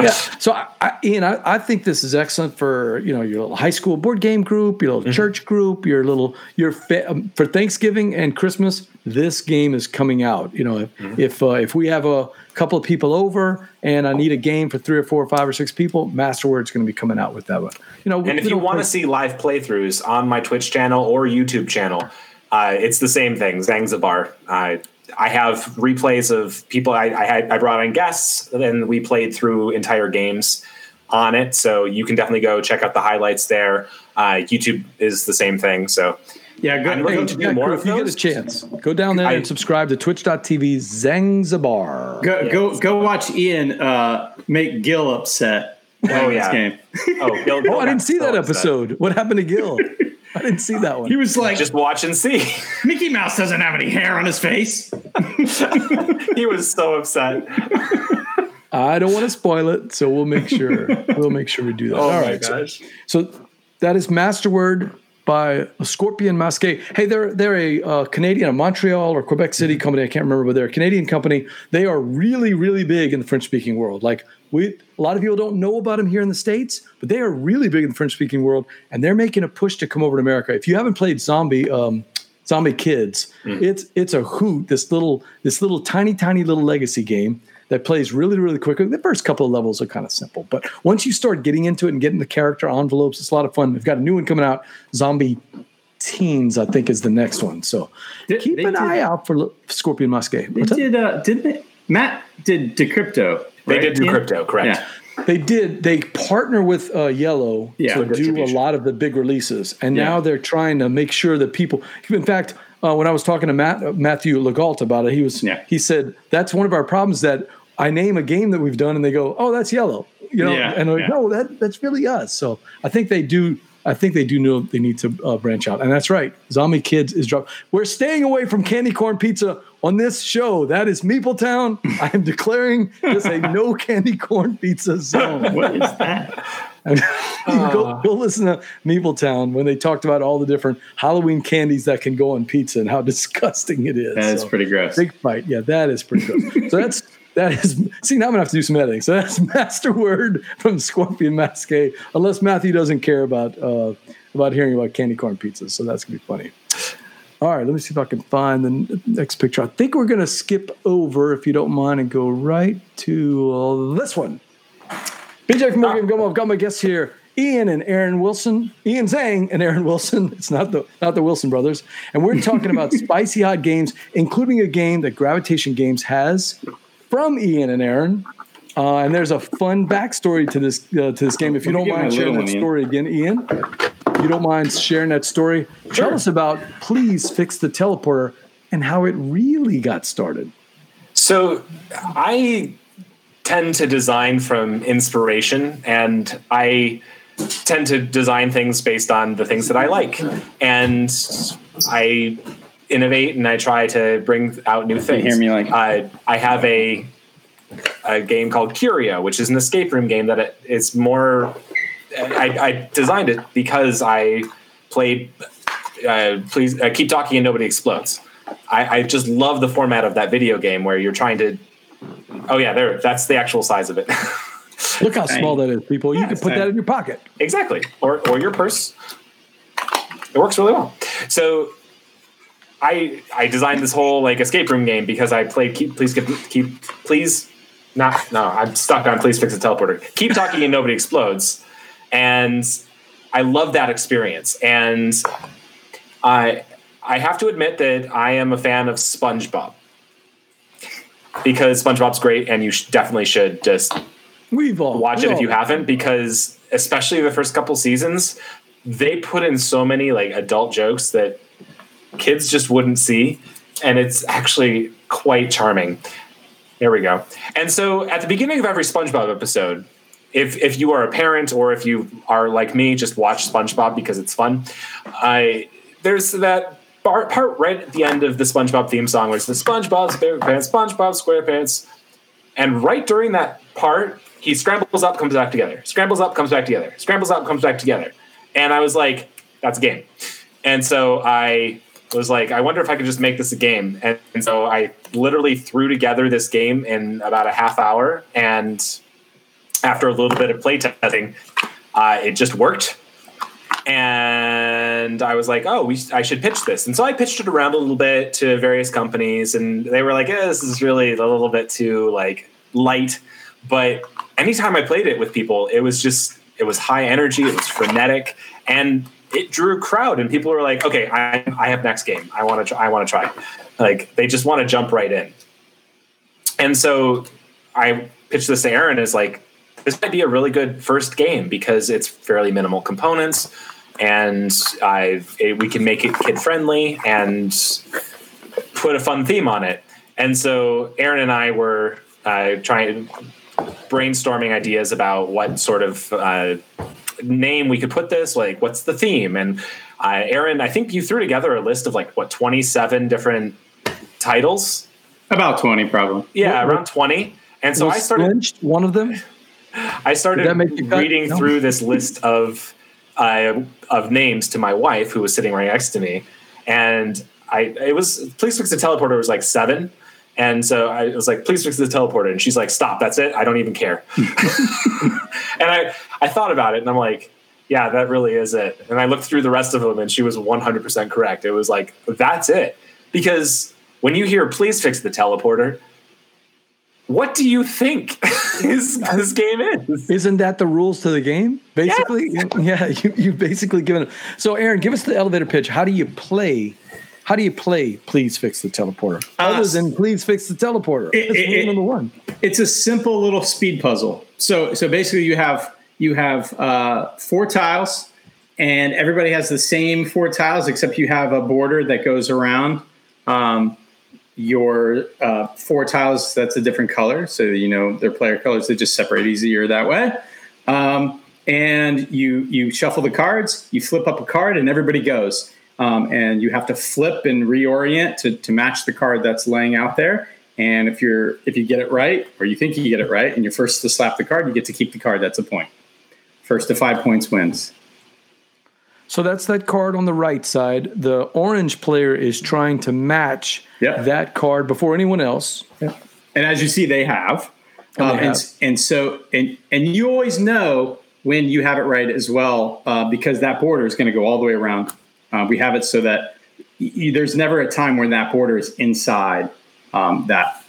Yeah. So, I, I, Ian, I, I think this is excellent for you know your little high school board game group, your little church group, your little your fa- um, for Thanksgiving and Christmas. This game is coming out. You know, if if, uh, if we have a couple of people over and I need a game for three or four or five or six people, Masterword's going to be coming out with that one. You know, And if you want to see live playthroughs on my Twitch channel or YouTube channel, uh, it's the same thing. Zangzabar. Uh, I have replays of people. I, I had I brought in guests, and we played through entire games on it. So you can definitely go check out the highlights there. Uh, YouTube is the same thing. So yeah, go, I'm go, looking to do Yeah, more if you get a chance, go down there I- and subscribe to twitch.tv Zangzabar. go, go, go watch Ian uh, make Gil upset. playing Oh, this yeah. game. Oh, Gil, Oh, I didn't see that episode. What happened to Gil? I didn't see that one. He was like, Just watch and see. Mickey Mouse doesn't have any hair on his face. he was so upset. I don't want to spoil it, so we'll make sure we'll make sure we do that. Oh All my right, so- gosh. So, that is Masterword by a Scorpion Masqué. Hey, they're they're a uh, Canadian, a Montreal or Quebec City Mm-hmm. company. I can't remember, but they're a Canadian company. They are really really big in the French speaking world. Like we, a lot of people don't know about them here in the states, but they are really big in the French speaking world, and they're making a push to come over to America. If you haven't played Zombie. Um, Zombie Kidz. Mm. It's it's a hoot. This little this little tiny tiny little legacy game that plays really really quickly. The first couple of levels are kind of simple, but once you start getting into it and getting the character envelopes, it's a lot of fun. We've got a new one coming out. Zombie Teenz, I think, is the next one. So Did- keep an did- eye out for Scorpion Masqué. They did, uh, didn't they? Matt did Decrypto. They right, did do Ian? crypto, correct? Yeah. They did. They partner with uh, IELLO Yeah, to do a lot of the big releases, and Yeah. now they're trying to make sure that people. In fact, uh, when I was talking to Matt uh, Matthew Legault about it, he was Yeah. he said that's one of our problems that I name a game that we've done, and they go, "Oh, that's IELLO," you know, Yeah, and I'm like, yeah. no, that that's really us. So I think they do. I think they do know they need to uh, branch out, and that's right. Zombie Kidz is dropped. We're staying away from candy corn pizza on this show. That is Meepletown. I am declaring this a no candy corn pizza zone. What is that? go, go listen to Meepletown when they talked about all the different Halloween candies that can go on pizza and how disgusting it is. That is So, pretty gross. Big fight. Yeah, that is pretty gross. so that's that is see now I'm gonna have to do some editing. So that's master word from Scorpion Masqué, unless Matthew doesn't care about uh about hearing about candy corn pizzas. So that's gonna be funny. All right, let me see if I can find the next picture. I think we're to skip over, if you don't mind, and go right to uh, this one. BJ from Board Game Gumbo. I've got my guests here, Ian and Aaron Wilson. Ian Zhang and Aaron Wilson. It's not the not the Wilson brothers, and we're talking about spicy hot games, including a game that Gravitation Games has from Ian and Aaron. Uh, and there's a fun backstory to this uh, to this game. If you don't me get my mind sharing that story again, Ian, if you don't mind sharing that story, tell us about Please Fix the Teleporter and how it really got started. So I tend to design from inspiration and I tend to design things based on the things that I like. And I innovate and I try to bring out new things. hear me like- I I have a a game called Curio, which is an escape room game that it, it's more I, I designed it because I played uh, please uh, keep talking and nobody explodes. I, I just love the format of that video game where you're trying to. Oh yeah, there. That's the actual size of it. Look how small that is, people. You can it's put that in your pocket. exactly, or or your purse. It works really well. So, I I designed this whole like escape room game because I played keep please keep, keep please not no I'm stuck on please fix the teleporter. Keep talking and nobody explodes, and I love that experience. And I I have to admit that I am a fan of SpongeBob because SpongeBob's great, and you sh- definitely should just We've all watch we it if all- you haven't because especially the first couple seasons they put in so many like adult jokes that kids just wouldn't see and it's actually quite charming there we go and so at the beginning of every spongebob episode if if you are a parent or if you are like me just watch spongebob because it's fun i there's that bar, part right at the end of the spongebob theme song where it's the spongebob squarepants spongebob squarepants and right during that part, he scrambles up, comes back together. Scrambles up, comes back together. Scrambles up, comes back together. And I was like, that's a game. And so I was like, I wonder if I could just make this a game. And, and so I literally threw together this game in about a half hour. And after a little bit of play testing, uh, it just worked. And I was like, oh, we, I should pitch this. And so I pitched it around a little bit to various companies, and they were like, this is really a little bit too like light. But anytime I played it with people, it was just it was high energy, it was frenetic, and it drew a crowd. And people were like, okay, I, I have next game. I want to try. I want to try. Like they just want to jump right in. And so I pitched this to Aaron as like, this might be a really good first game because it's fairly minimal components and I we can make it kid friendly and put a fun theme on it. And so Aaron and I were uh, trying brainstorming ideas about what sort of uh, name we could put this. Like, what's the theme? And uh, Aaron, I think you threw together a list of like what twenty seven different titles. About 20, probably. Yeah, around twenty. And so Was I started. Flinched, one of them. I started Did that make you cut? reading No. through this list of uh, of names to my wife, who was sitting right next to me, and I it was please fix the teleporter was like seven, and so I was like please fix the teleporter, and she's like stop, that's it, I don't even care, hmm. and I I thought about it, and I'm like. Yeah, that really is it. And I looked through the rest of them, and she was 100% correct. It was like, that's it. Because when you hear please fix the teleporter, what do you think this, this game is? Isn't that the rules to the game? Basically, yeah. You you basically given. So, Aaron, give us the elevator pitch. How do you play? How do you play? Please fix the teleporter. Other than please fix the teleporter. it- That's it- rule it- number one. it's a simple little speed puzzle. So so basically you have you have uh, four tiles, and everybody has the same four tiles except you have a border that goes around um, your uh, four tiles. That's a different color, so you know their player colors. They just separate easier that way. Um, and you you shuffle the cards, you flip up a card, and everybody goes. Um, and you have to flip and reorient to, to match the card that's laying out there. And if you're if you get it right, or you think you get it right, and you're first to slap the card, you get to keep the card. That's a point. First to five points wins. So that's that card on the right side. The orange player is trying to match Yeah. that card before anyone else. And as you see, they have. And they Um, and, have. and so and and you always know when you have it right as well uh, because that border is going to go all the way around. Uh, we have it so that y- there's never a time when that border is inside um, that.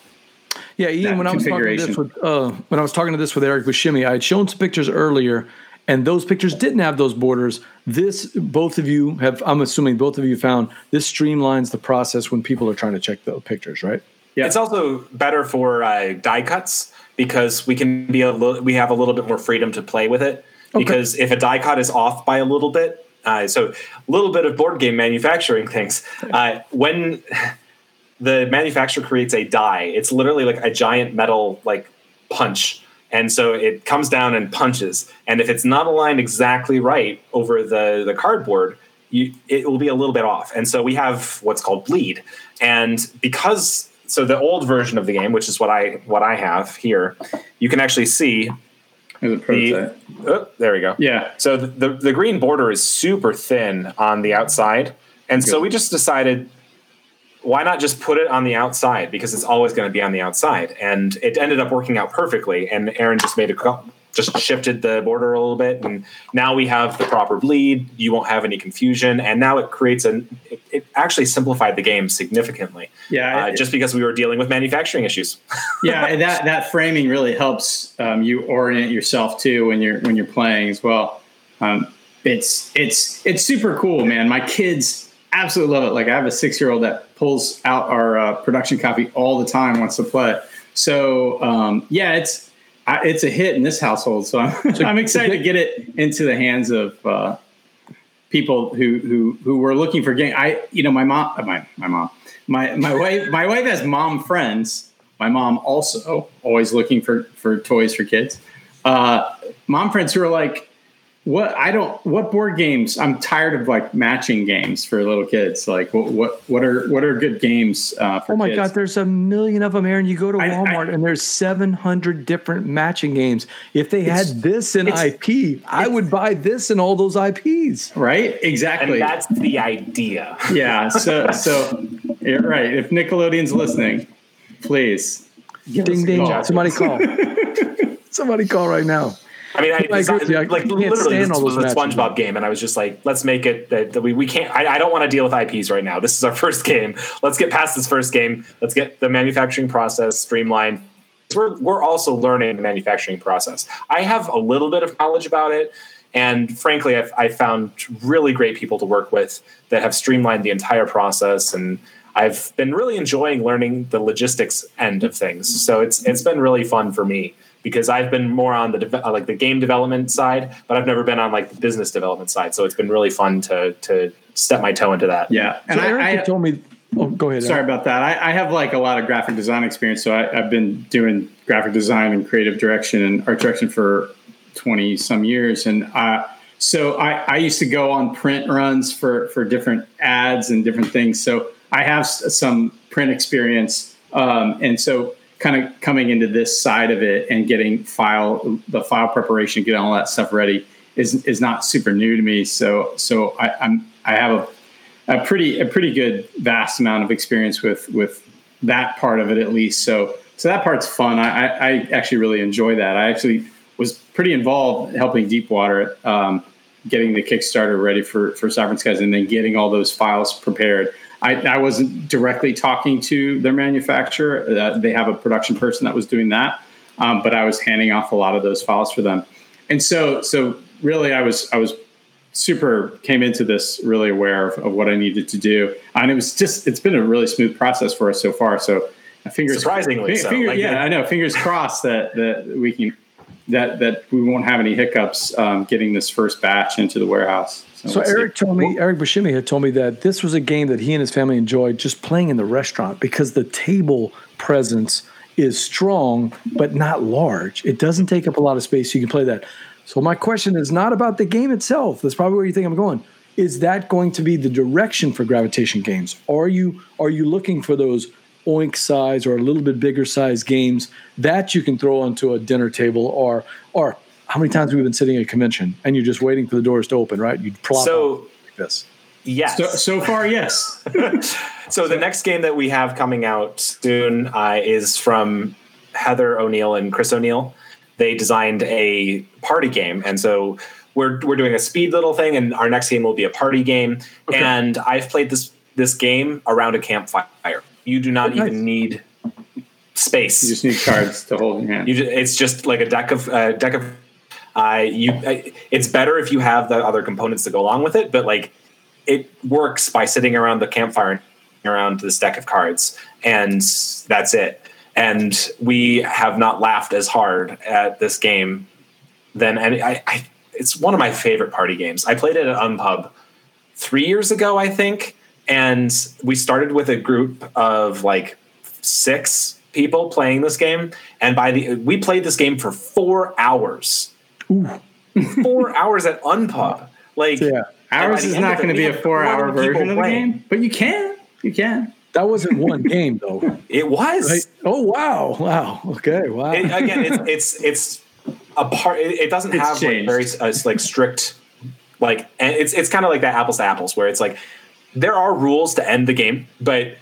Yeah, Ian. that When I was talking to this with uh, when I was talking to this with Eric Bushimi, I had shown some pictures earlier, and those pictures didn't have those borders. This, both of you have. I'm assuming both of you found this streamlines the process when people are trying to check the pictures, right? Yeah. It's also better for uh, die cuts because we can be a little, we have a little bit more freedom to play with it. Because if a die cut is off by a little bit, uh, so a little bit of board game manufacturing things. Uh, when the manufacturer creates a die, it's literally like a giant metal like punch. And so it comes down and punches. And if it's not aligned exactly right over the, the cardboard, you, it will be a little bit off. And so we have what's called bleed. And because so the old version of the game, which is what I what I have here, you can actually see A the oh, there we go. Yeah. So the, the the green border is super thin on the outside, and so we just decided why not just put it on the outside because it's always going to be on the outside, and it ended up working out perfectly. And Aaron just made a just shifted the border a little bit, and now we have the proper bleed. You won't have any confusion, and now it creates an it, it actually simplified the game significantly. Yeah, uh, it- just because we were dealing with manufacturing issues. yeah, and that that framing really helps um, you orient yourself too when you're when you're playing as well. Um, it's it's it's super cool, man. My kids absolutely love it. Like I have a six year old that pulls out our uh, production copy all the time, wants to play. So um, yeah, it's I, it's a hit in this household. So I'm, I'm excited to get it into the hands of uh, people who who who were looking for game. I you know my mom uh, my my mom my my wife my wife has mom friends. My mom also always looking for for toys for kids. Uh, mom friends who are like, what I don't what board games. I'm tired of like matching games for little kids. Like what what what are what are good games uh, for Oh my kids? God, there's a million of them, Aaron. You go to I- I- Walmart and there's 700 different matching games. If they had this in IP, I would buy this in all those IPs. right? And Exactly. that's the idea. yeah. So so you're right. If Nickelodeon's listening, please. Ding ding! call. Somebody call. Somebody call right now. I mean, I, I agree with. I like literally, this all was a matches. SpongeBob game, and I was just like, let's make it that, that we, we can't. I, I don't want to deal with IPs right now. This is our first game. Let's get past this first game. Let's get the manufacturing process streamlined. We're we're also learning the manufacturing process. I have a little bit of knowledge about it, and frankly, I've I found really great people to work with that have streamlined the entire process and. I've been really enjoying learning the logistics end of things. So it's it's been really fun for me because I've been more on the deve- uh, like the game development side, but I've never been on like the business development side. So it's been really fun to to step my toe into that. Yeah. And So I, Eric I, had told me. Oh, go ahead. Sorry Aaron. about that. I, I have like a lot of graphic design experience, so I, I've been doing graphic design and creative direction and art direction for twenty some years, and uh, so I, I used to go on print runs for for different ads and different things. So I have some print experience, um, and so kind of coming into this side of it and getting file the file preparation, getting all that stuff ready is is not super new to me. So so I, I'm I have a a pretty a pretty good vast amount of experience with with that part of it at least. So so that part's fun. I, I, I actually really enjoy that. I actually was pretty involved helping Deepwater um, getting the Kickstarter ready for for Sovereign Skies and then getting all those files prepared. I, I wasn't directly talking to their manufacturer. Uh, they have a production person that was doing that, um, but I was handing off a lot of those files for them. And so so really, I was I was super came into this really aware of, of what I needed to do, and it was just it's been a really smooth process for us so far. So, uh, fingers Surprisingly fi- so. finger- Like, yeah, it- I know. Fingers crossed that that we can that that we won't have any hiccups um, getting this first batch into the warehouse. So. Eric told me, Eric Bashimi had told me that this was a game that he and his family enjoyed just playing in the restaurant because the table presence is strong but not large. It doesn't take up a lot of space. so You can play that. So my question is not about the game itself. That's probably where you think I'm going. Is that going to be the direction for gravitation games? Are you are you looking for those oink size or a little bit bigger size games that you can throw onto a dinner table or or how many times have we been sitting at a convention and you're just waiting for the doors to open, right? You'd plop So- out like this. Yes. so, so far, yes. So the next game that we have coming out soon uh, is from Heather O'Neill and Chris O'Neill. They designed a party game, and so we're we're doing a speed little thing, and our next game will be a party game. And I've played this this game around a campfire. You do not Oh, nice. even need space. You just need cards to hold in your hand. You ju- it's just like a deck of uh, deck of. Uh, you, uh, it's better if you have the other components to go along with it, but like it works by sitting around the campfire and around this deck of cards, and that's it. And we have not laughed as hard at this game than any. I, I, it's one of my favorite party games. I played it at Unpub three years ago, I think, and we started with a group of like six people playing this game, and by the we played this game for four hours. Four hours at Unpub, like Yeah. Ours is not going to be a four-hour version of the playing. game, but you can. You can. That wasn't one game though. It was Right? Oh wow, wow. Okay, wow. it, again. It's it's it's a part. It, it doesn't It's have like very uh, like strict like, and it's it's kind of like that apples to apples where it's like there are rules to end the game, but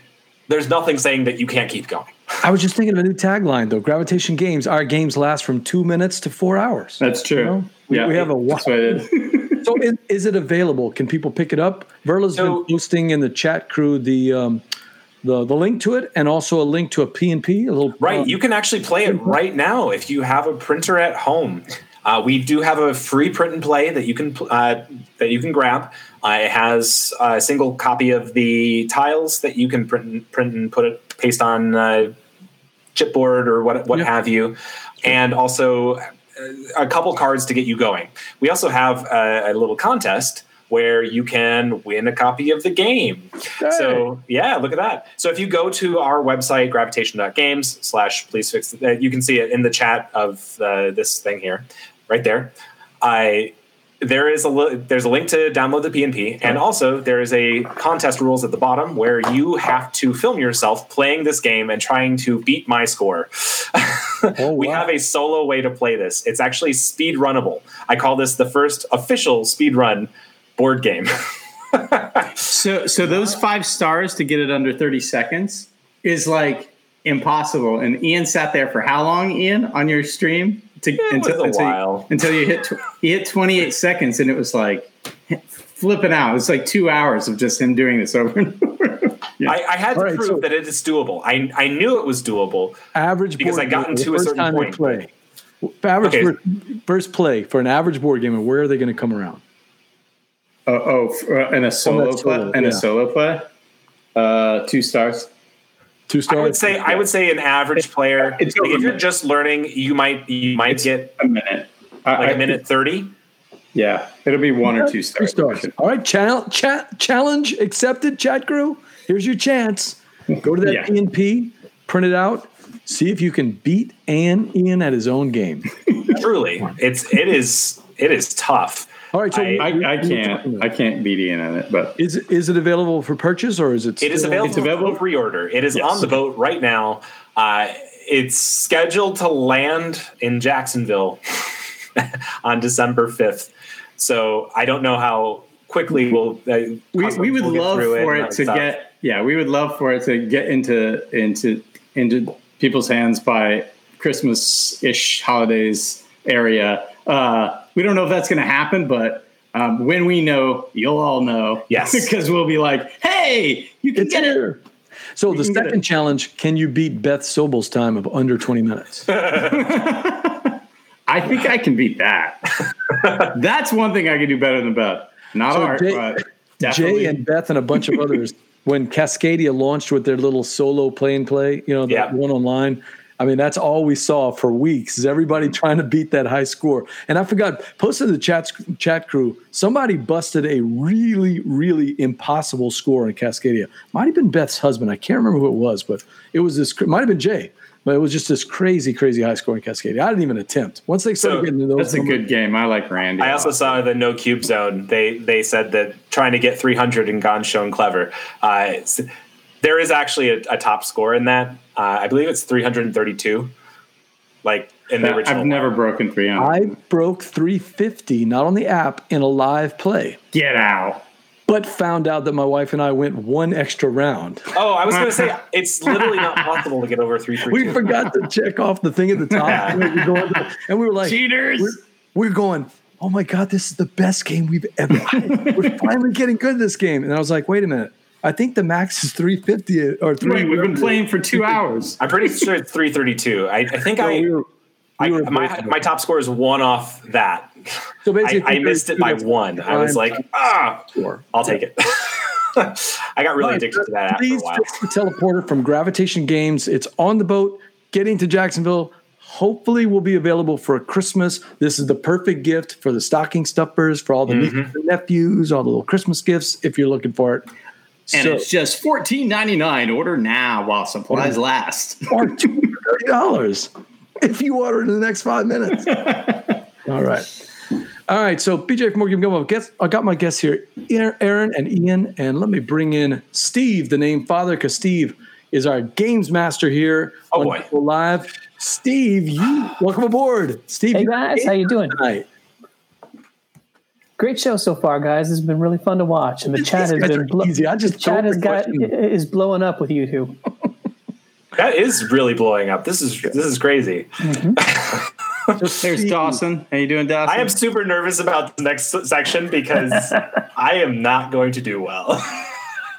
there's nothing saying that you can't keep going. I was just thinking of a new tagline though. Gravitation Games. Our games last from two minutes to four hours. That's true. know, we- yeah, we have a that's what it is. So is, is it available? Can people pick it up? Verla's So- been posting in the chat crew the um, the the link to it and also a link to a PNP. A little Right. uh, You can actually play it right now if you have a printer at home. Uh, we do have a free print and play that you can uh, that you can grab. Uh, it has a single copy of the tiles that you can print and, print and put it paste on uh, chipboard or what what have you, and also uh, a couple cards to get you going. We also have a, a little contest where you can win a copy of the game. So yeah, look at that. So if you go to our website, gravitation.games slash please fix uh, you can see it in the chat of uh, this thing here, right there. I there is a li- there's a link to download the PNP, and also there is a contest rules at the bottom where you have to film yourself playing this game and trying to beat my score. Oh, we wow. have a solo way to play this. It's actually speed runnable. I call this the first official speed run board game. So, so those five stars to get it under thirty seconds is like impossible. And Ian sat there for how long, Ian, on your stream? To, It was a until, while. You, until you hit tw- he hit twenty eight seconds, and it was like flipping out. It was like two hours of just him doing this over and over. Yeah. I, I had to All right, prove so- that it is doable. I, I knew it was doable. average because board I got game, into a certain time point. they play. Average Okay. fir- first play for an average board game, and where are they going to come around? Oh, oh, f- uh, and a solo that's play, solo, and yeah. a solo play. Uh, two stars. Two stars. I would say I would say an average player. It's like, if you're just learning, you might you might It's get a minute. Like I- a minute thirty. Yeah, it'll be one or two stars. Two stars. stars. All right, channel, chat, challenge accepted. Chat crew, here's your chance. Go to that Yeah. PNP, print it out, see if you can beat Ann Ian at his own game. Truly, it's it is it is tough. All right, so I- I, we- I we can't. I can't beat Ian on it, but Is it, is it available for purchase or is it? It is available, It's available? for pre-order. It is Yes. on the boat right now. Uh, it's scheduled to land in Jacksonville on December fifth. So I don't know how quickly we'll. Uh, we, we would we'll love through for and it to stuff. get. Yeah, we would love for it to get into into into people's hands by Christmas ish holidays area. Uh, we don't know if that's going to happen, but. Um, when we know, you'll all know. Yes. because we'll be like, "Hey, you can It's get it." here. So the second challenge: Can you beat Beth Sobel's time of under twenty minutes? I think I can beat that. That's one thing I can do better than Beth. Not So art, Jay- but definitely. Jay and Beth and a bunch of others, when Cascadia launched with their little solo play and play, you know, the Yeah. one online. I mean, that's all we saw for weeks is everybody trying to beat that high score. And I forgot, posted in the chat chat crew, somebody busted a really, really impossible score in Cascadia. Might have been Beth's husband. I can't remember who it was, but it was this. Might have been Jay, but it was just this crazy, crazy high score in Cascadia. I didn't even attempt. Once they started So, getting to those, That's a good game. I like Randy. I also saw the no cube zone. They they said that trying to get 300 in Ganz Schön Clever. Uh, it's- there is actually a, a top score in that. Uh, I believe it's 332. Like in the original. I've never broken 300. I broke 350, not on the app, in a live play. Get out. but found out that my wife and I went one extra round. Oh, I was going to say it's literally not possible to get over 332. We forgot to check off the thing at the top, and we were and we were like, Cheaters. We're, we're going. Oh my god, this is the best game we've ever. Had. We're finally getting good at this game. And I was like, wait a minute, I think the max is 350 or three. Wait, we've been playing for two hours. I'm pretty sure it's 332. I, I think No, I, we were- I we were my my top score is one off that. So basically, I missed it by one. I was like, ah, score. I'll take it. I got really All right, addicted to that after Please fix the teleporter from Gravitation Games. It's on the boat, getting to Jacksonville. Hopefully, will be available for Christmas. This is the perfect gift for the stocking stuffers, for all the Mm-hmm. nephews, all the little Christmas gifts. If you're looking for it, And So- it's just fourteen ninety nine. Order now while supplies last. or two hundred thirty dollars if you order in the next five minutes. All right. All right, so BJ from Board Game Gumbo, guess I got my guests here, Aaron and Ian, and let me bring in Steve, the name father, because Steve is our games master here Oh, on boy. Live. Steve, you welcome aboard. Steve, Hey you- guys, how you doing? tonight? Great show so far, guys. It's been really fun to watch, and the chat has been are blo- easy. I just chat has got question. is blowing up with you two. That is really blowing up. This is this is crazy. There's Dawson. How you doing, Dawson? I am super nervous about the next section because I am not going to do well.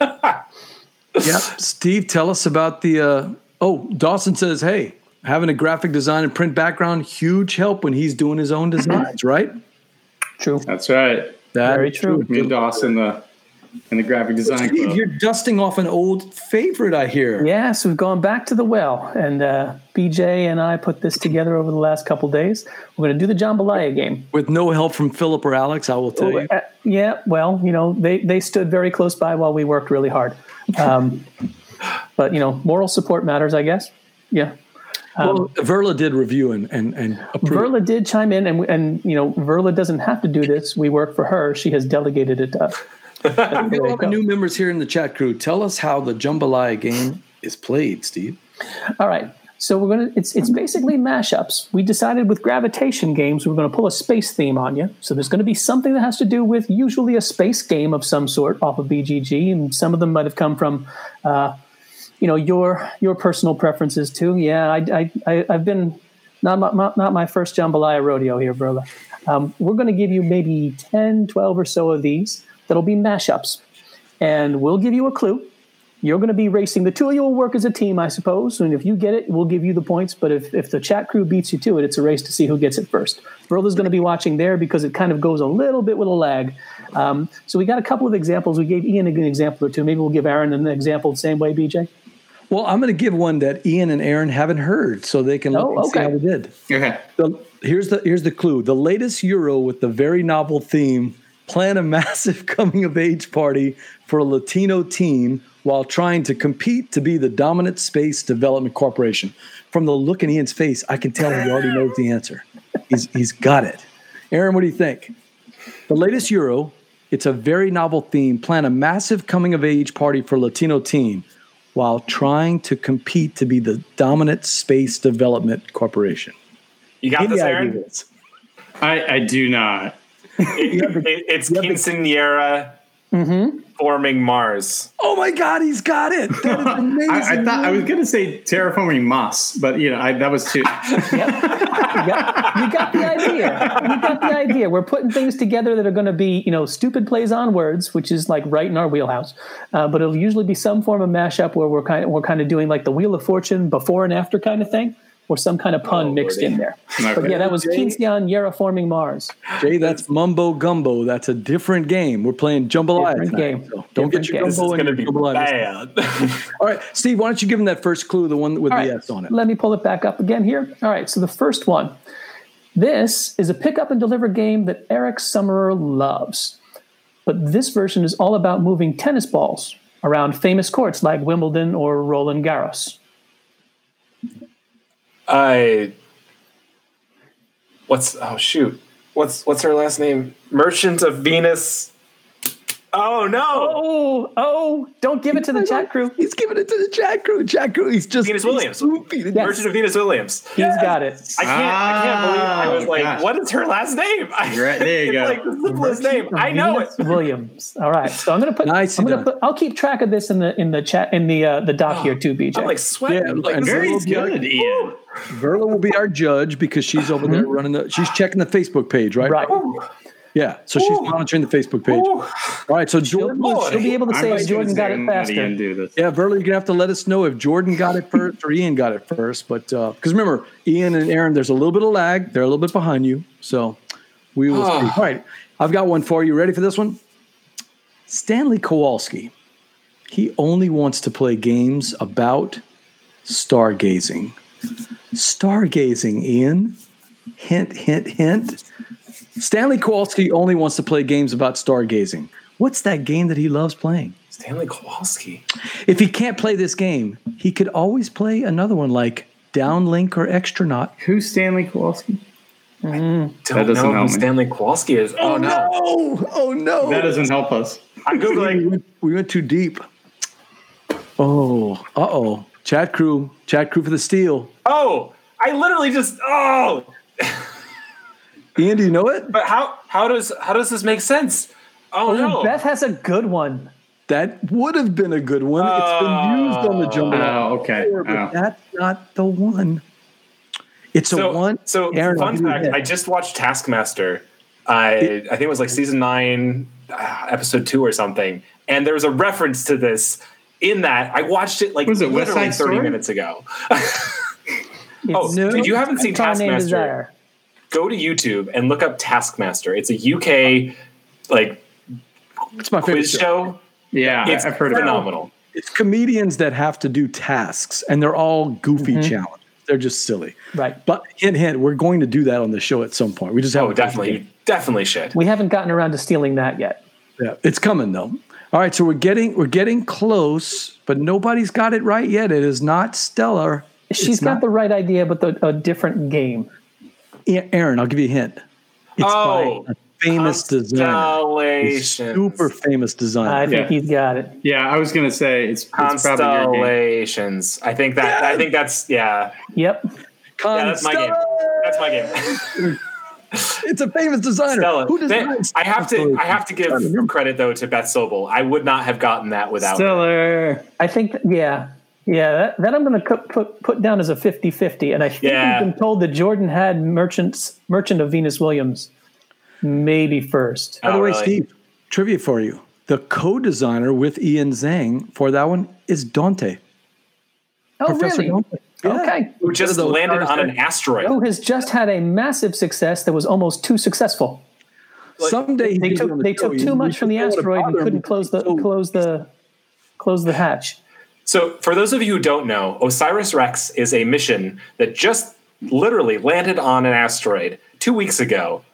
Yep. Steve, tell us about the. Uh, oh, Dawson says, "Hey, having a graphic design and print background, huge help when he's doing his own designs, right?" True. That's right. That Very is true. Me and Dawson, the in the graphic design Steve, club. you're dusting off an old favorite, I hear. Yes, we've gone back to the well, and uh, BJ and I put this together over the last couple days. We're going to do the Jambalaya game. With no help from Philip or Alex, I will tell you. Uh, yeah, well, you know, they they stood very close by while we worked really hard. Um, but you know, moral support matters, I guess. Yeah. Well, Verla did review and and, and approve. Verla did chime in, and and you know, Verla doesn't have to do this. We work for her. She has delegated it to us. we got all the go. new members here in the chat crew. Tell us how the Jambalaya game is played, Steve. All right. So we're gonna it's it's basically mashups. We decided with gravitation games we are gonna pull a space theme on you. So there's gonna be something that has to do with usually a space game of some sort off of BGG, and some of them might have come from uh, you know your your personal preferences too. Yeah, I, I, I I've been not my, not my first jambalaya rodeo here, Verla. Um, we're going to give you maybe 10, 12 or so of these that'll be mashups, and we'll give you a clue. You're going to be racing. The two of you will work as a team, I suppose. And if you get it, we'll give you the points. But if, if the chat crew beats you to it, it's a race to see who gets it first. Verla's going to be watching there because it kind of goes a little bit with a lag. Um, so we got a couple of examples. We gave Ian an example or two. Maybe we'll give Aaron an example the same way, BJ. Well, I'm going to give one that Ian and Aaron haven't heard, so they can look Oh, and see okay. how we did. Okay. The, here's the here's the clue. The latest Euro with the very novel theme plan a massive coming of age party for a Latino teen while trying to compete to be the dominant space development corporation. From the look in Ian's face, I can tell he already knows the answer. He's he's got it. Aaron, what do you think? The latest Euro, it's a very novel theme. Plan a massive coming of age party for Latino teen while trying to compete to be the dominant space development corporation. You got Any this, Aaron? ideas? I, I do not. It- it- it's quinceanera forming Mars. Oh my God, he's got it. That is amazing. I, I thought I was gonna say terraforming moss, but you know I, that was too. You got, you got the idea. You got the idea. We're putting things together that are going to be, you know, stupid plays on words, which is like right in our wheelhouse. Uh, but it'll usually be some form of mashup where we're kind of we're kind of doing like the Wheel of Fortune before and after kind of thing, or some kind of pun Oh, mixed Lordy. in there. Okay. But yeah, that was Quinceanera forming Mars. Jay, that's mumbo gumbo. That's a different game. We're playing jambalaya. Different tonight, game. so don't get your game. This is gumbo going and your be jambalaya. bad. All right, Steve, why don't you give him that first clue, the one with All the right, S on it? Let me pull it back up again here. All right, so the first one. This is a pick up and deliver game that Eric Summerer loves. But this version is all about moving tennis balls around famous courts like Wimbledon or Roland Garros. I. What's oh shoot? What's what's her last name? Merchant of Venus. Oh no! Oh, oh, don't give it to the chat crew. He's giving it to the chat crew. Chat crew. He's just Venus Williams. swooping it. Yes. Merchant of Venus Williams. He's got it. I can't. I can't believe. I was Oh, like, gosh. "What is her last name?" I, Right, there you it's go. Like the simplest name. I know it. Williams. All right, so I'm gonna put. Nicely I'm gonna put. I'll keep track of this in the in the chat in the uh, the doc here too, BJ. I'm like sweating. Yeah, like, and this Very good, Ian. Verla will be our judge because she's over there running the. She's checking the Facebook page, right? right. Yeah, so she's monitoring the Facebook page. Ooh. All right, so Jordan, boy. She'll be able to say if Jordan got it I'm not even faster. do this. yeah, Verla, you're gonna have to let us know if Jordan got it first or Ian got it first. But uh, because remember, Ian and Aaron, there's a little bit of lag. They're a little bit behind you, so we will. Ah. see. All right, I've got one for you. Ready for this one? Stanley Kowalski. He only wants to play games about stargazing. Stargazing, Ian. Hint, hint, hint. Stanley Kowalski only wants to play games about stargazing. What's that game that he loves playing? Stanley Kowalski. If he can't play this game, he could always play another one like Downlink or Xtronaut. Who's Stanley Kowalski? Don't That doesn't know who help me. Stanley Kowalski is. Oh, no. Oh, oh no. That doesn't help us. I'm we, googling. went, we went too deep. Oh, uh oh. Chat crew, chat crew for the steal. Oh, I literally just. Oh, Ian, do you know it? but how how does how does this make sense? Oh no. Beth has a good one. That would have been a good one. it's been used on the jumbo. Oh, okay. before, but Oh. that's not the one. It's a so, one. So Aaron, I'll fun give you a fact. I just watched Taskmaster. I I think it was like season nine, uh, episode two or something, and there was a reference to this in that. I watched it like Was it literally thirty Story? minutes ago. It's Oh, if you haven't seen Taskmaster, Desire. Go to YouTube and look up Taskmaster. It's a UK like it's my favorite quiz show. show. Yeah, It's I've heard of it. phenomenal. It's comedians that have to do tasks, and they're all goofy Mm-hmm. challenges. They're just silly. Right. But hint, hint, we're going to do that on the show at some point. We just have Oh, definitely, you definitely should. We haven't gotten around to stealing that yet. Yeah, it's coming though. All right, so we're getting we're getting close, but nobody's got it right yet. It is not stellar. She's It's got not- the right idea, but the, a different game. A- Aaron, I'll give you a hint. It's Oh, by a famous designer. A super famous designer. I think Yeah. he's got it. Yeah, I was gonna say it's, it's probably your game. Constellations. I think that. I think that's yeah. Yep. Yeah, that's my game. That's my game. It's a famous designer. Stella. Who They- designs I have to. I have to give credit though to Beth Sobel. I would not have gotten that without. her. Stellar. I think, yeah. Yeah, that, that I'm going to put put down as a 50-50. And I think Yeah. we've been told that Jordan had Merchants, Merchant of Venus Williams maybe first. By the way. Steve, trivia for you. The co-designer with Ian Zhang for that one is Dante. Oh, Professor really? Dante. Yeah. Okay. Who just One of those landed on an asteroid? Who has just had a massive success that was almost too successful. Someday They he's took gonna be on the they took too much from the asteroid and couldn't close the so- close the close the hatch. So, for those of you who don't know, Osiris Rex is a mission that just literally landed on an asteroid two weeks ago.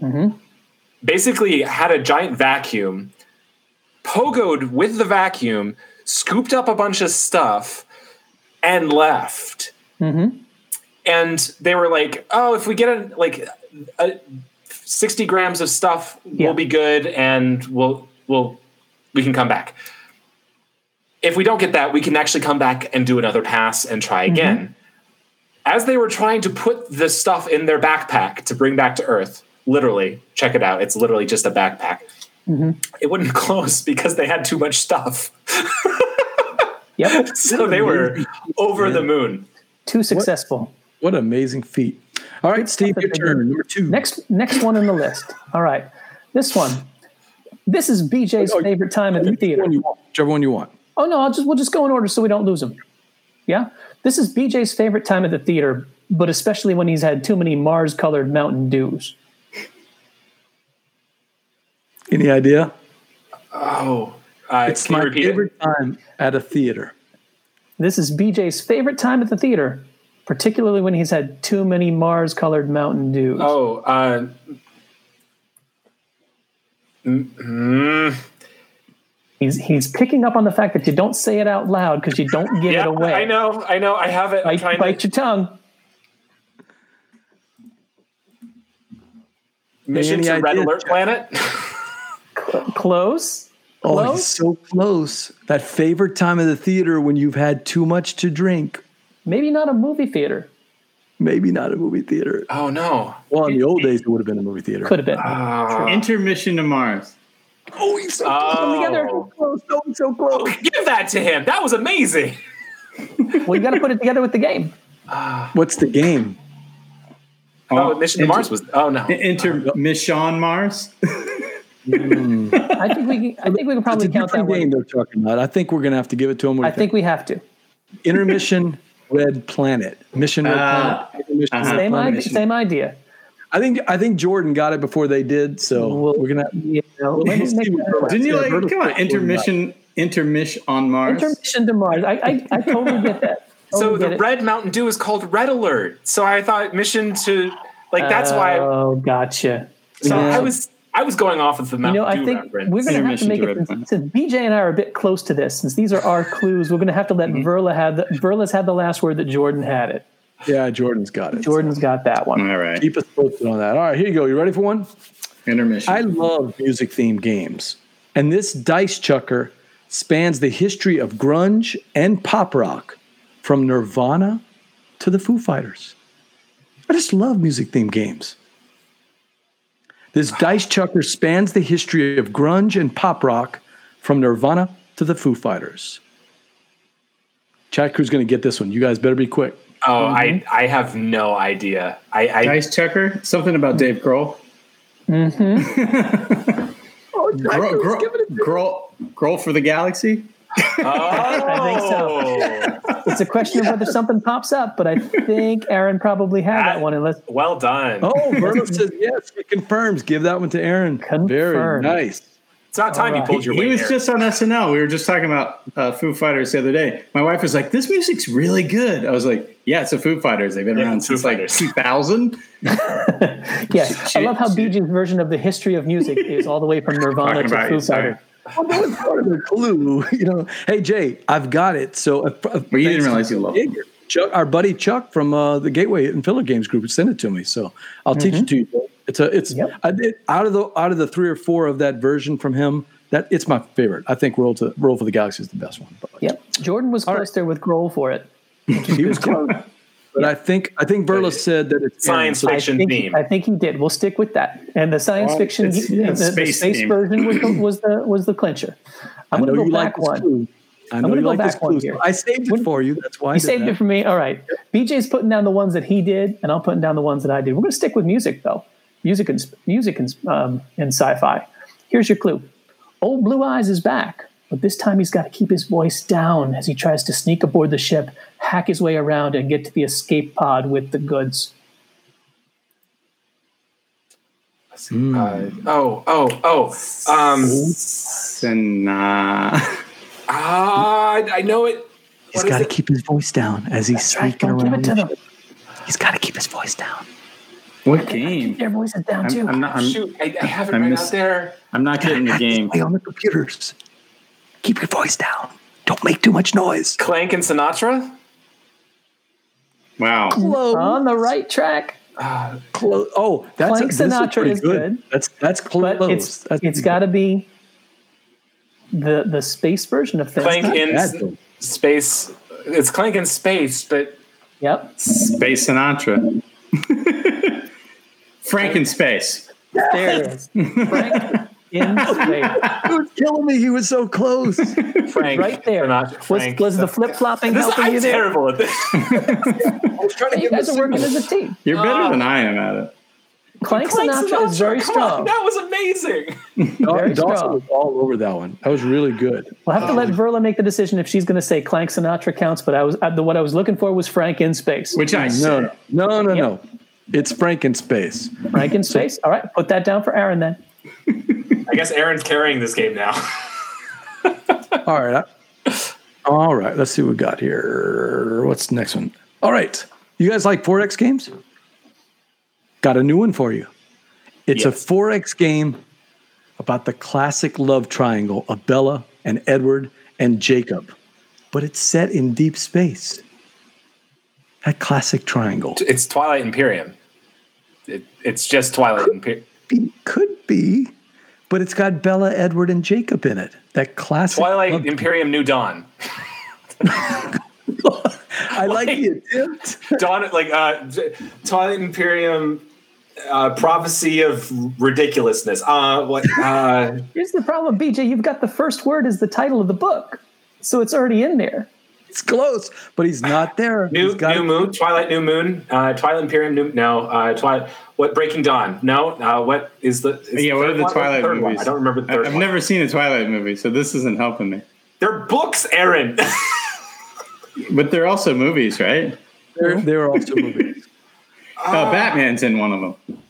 Mm-hmm. Basically, had a giant vacuum, pogoed with the vacuum, scooped up a bunch of stuff, and left. Mm-hmm. And they were like, "Oh, if we get a, like a, sixty grams of stuff, Yeah. we'll be good, and we'll we'll we can come back." If we don't get that, we can actually come back and do another pass and try mm-hmm. again. As they were trying to put the stuff in their backpack to bring back to Earth, literally, check it out. It's literally just a backpack. Mm-hmm. It wouldn't close because they had too much stuff. Yep. So they were over the moon. Too successful. What an amazing feat. All right, Steve, your turn. Number two. Next next one in the list. All right. This one. This is BJ's oh, oh, favorite time at the Whichever theater. one you want. Whichever one you want. Oh no, I'll just we'll just go in order so we don't lose him. Yeah. This is BJ's favorite time at the theater, but especially when he's had too many Mars colored Mountain Dews. Any idea? Oh, uh, It's my repeat it? favorite time at a theater. This is BJ's favorite time at the theater, particularly when he's had too many Mars colored Mountain Dews. Oh, uh, mm, He's he's picking up on the fact that you don't say it out loud because you don't give yeah, it away. I know, I know, I have it. I'm Bite, bite to your tongue. mission to Red Alert Jeff? Planet. Close. Oh, Close? he's so close. That favorite time of the theater when you've had too much to drink. Maybe not a movie theater. Maybe not a movie theater. oh no! Well, in the old days, it would have been a movie theater. Could have been. Uh, Intermission to Mars. Oh, he's so Oh. together. so close. Oh, he's so close. Give that to him. That was amazing. well, you got to put it together with the game. What's the game? Oh, Mission to Inter- Mars was. Oh no. Intermission Mars. I think we can, I think we can probably count that game one. they're talking about. I think we're going to have to give it to them. I think we have to. Intermission Red Planet. Mission Red Ah, Planet. Intermission uh-huh. Red Same Planet. idea. Same idea. I think I think Jordan got it before they did, so Well, we're gonna. You know, Let me see what Didn't you Yeah, like? Come on, intermission, intermission on Mars. Intermission to Mars. I, I, I totally get that. So Totally the get it. Red Mountain Dew is called Red Alert. So I thought Mission to like that's why. Oh, gotcha. So Yeah. I was I was going off of the You Mountain know, I Dew think reference. we're going to have to Intermission make to it Red since, since BJ and I are a bit close to this. Since these are our clues, we're going to have to let Mm-hmm. Verla have the Verla's had the last word that Jordan had it. Yeah, Jordan's got it. Jordan's got that one. All right, Keep us posted on that. All right, here you go. You ready for one? intermission. I love music themed games. And this dice chucker spans the history of grunge and pop rock from Nirvana to the Foo Fighters. I just love music themed games. This dice chucker spans the history of grunge and pop rock from Nirvana to the Foo Fighters. Chat crew's going to get this one. You guys better be quick. Oh, I mm-hmm. I have no idea. I, I Dice checker. Something about Dave Grohl. Mm-hmm. Oh, Grohl, Grohl, Grohl, Grohl for the Galaxy. oh, I think so. It's a question of whether something pops up, but I think Aaron probably had that one. Unless Well done. Oh, Verno says yes. It confirms. Give that one to Aaron. Very nice. It's not time you Alright. pulled your he weight. was Aaron. just on SNL. We were just talking about uh, Foo Fighters the other day. My wife was like, "This music's really good." I was like, "Yeah, it's the Foo Fighters. They've been Yeah, around Foo since like Fighters. 2000." yes, I love how BJ's version of the history of music is all the way from Nirvana to Foo. Fighters. Well, that was part of the clue. You know, hey Jay, I've got it. So, uh, uh, Well, you didn't realize you loved it. Chuck, our buddy Chuck from uh, the Gateway and Filler Games Group sent it to me. So I'll teach it to you. Jay. It's a, it's Yep. I did, out of the out of the three or four of that version from him. That it's my favorite. I think Roll to Roll for the Galaxy is the best one. But Yep, Jordan was close there with Grohl for it. he was close. But I think I think Verla said that it's Science Aaron, fiction I think, theme. I think he did. We'll stick with that. And the science Well, fiction, it's- the, yeah, the- the space space, version was the, was the was the clincher. I'm know going to you go like back this one. clue. I know gonna you go like this back one clue. here. I saved it for you. That's why I You did saved that. it for me. All right. BJ's putting down the ones that he did, and I'm putting down the ones that I did. We're going to stick with music though. Music and music and um, and sci-fi. Here's your clue. Old Blue Eyes is back, but this time he's got to keep his voice down as he tries to sneak aboard the ship, hack his way around, and get to the escape pod with the goods. Uh, oh, oh, oh. Um, And uh, ah, I know it. He's got to keep his voice down as he's Right, sneaking don't give around. it to the them. ship. He's got to keep his voice down. What game? Their voices down too. I'm, I'm not. I'm, Shoot, I, I have it I right miss- out there. I'm not getting the game. Play on the computers. Keep your voice down. Don't make too much noise. Clank and Sinatra. Wow. Close. On the right track, Close. Oh, that's Clank this is Sinatra pretty is good. That's that's close. but it's That's it's pretty got to be the the space version of things. Clank not in bad, space. It's Clank in space, but Yep, Space Sinatra. Frank in space. there it is. Frank in space. It was killing me. He was so close. Frank right there. Not Was, Frank. was the flip flopping This, helping I'm you there? terrible at this. I was trying to You guys are working as a team. You're better Oh. than I am at it. Clank, Clank Sinatra, is very strong. On, that was amazing. Very Dawson strong. was all over that one. That was really good. We'll have to let Verla make the decision if she's going to say Clank Sinatra counts. But I was uh, the what I was looking for was Frank in space. Which I No, said. no, no, no, Yep. no. It's Frank in space. Frank in space. All right, put that down for Aaron then. I guess Aaron's carrying this game now. All right. All right. Let's see what we got here. What's the next one? All right. You guys like 4X games? Got a new one for you. It's Yes. a 4X game about the classic love triangle of Bella and Edward and Jacob, but it's set in deep space. That classic triangle. It's Twilight Imperium. It, it's just Twilight Imperium. It could be, but it's got Bella, Edward, and Jacob in it. That classic. Twilight love- Imperium New Dawn. I like the attempt. Dawn, like uh, Twilight Imperium, uh, prophecy of ridiculousness. Uh, what? Uh, Here's the problem, BJ. You've got the first word as the title of the book, so it's already in there. He's close, but he's not there. New He's got New Moon, Twilight New Moon, uh, Twilight Imperium. New, no, uh, Twilight. What Breaking Dawn? No. Uh, what is the? Is Yeah, what are the one or Twilight third one? movies? I don't remember the I- 3rd I've one. never seen a Twilight movie, so this isn't helping me. They're books, Aaron. But they're also movies, right? There, there are also movies. Uh, Batman's in one of them.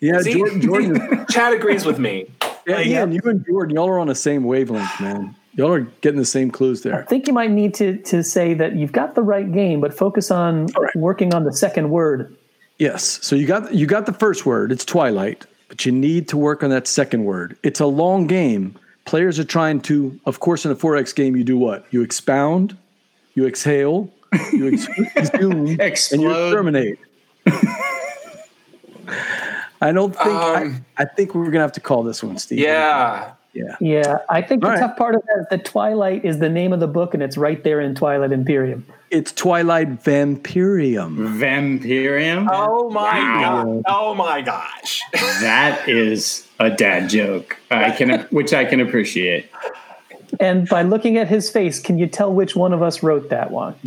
Yeah, See? Jordan. Jordan. Chad agrees with me. Yeah, and you and Jordan, y'all are on the same wavelength, man. Y'all are getting the same clues there. I think you might need to to say that you've got the right game, but focus on right. working on the second word. Yes. So you got you got the first word. It's Twilight, but you need to work on that second word. It's a long game. Players are trying to, of course, in a 4X game, you do what? You expound, you exhale, you ex- consume, and you Explode. exterminate. I don't think. Um, I, I think we're gonna have to call this one, Steve. Yeah. Yeah. Yeah, I think the All right. tough part of that is that Twilight is the name of the book, and it's right there in Twilight Imperium. It's Twilight Vampirium. Vampirium? Oh my Wow. god. Oh my gosh. That is a dad joke. I can, which I can appreciate. And by looking at his face, can you tell which one of us wrote that one?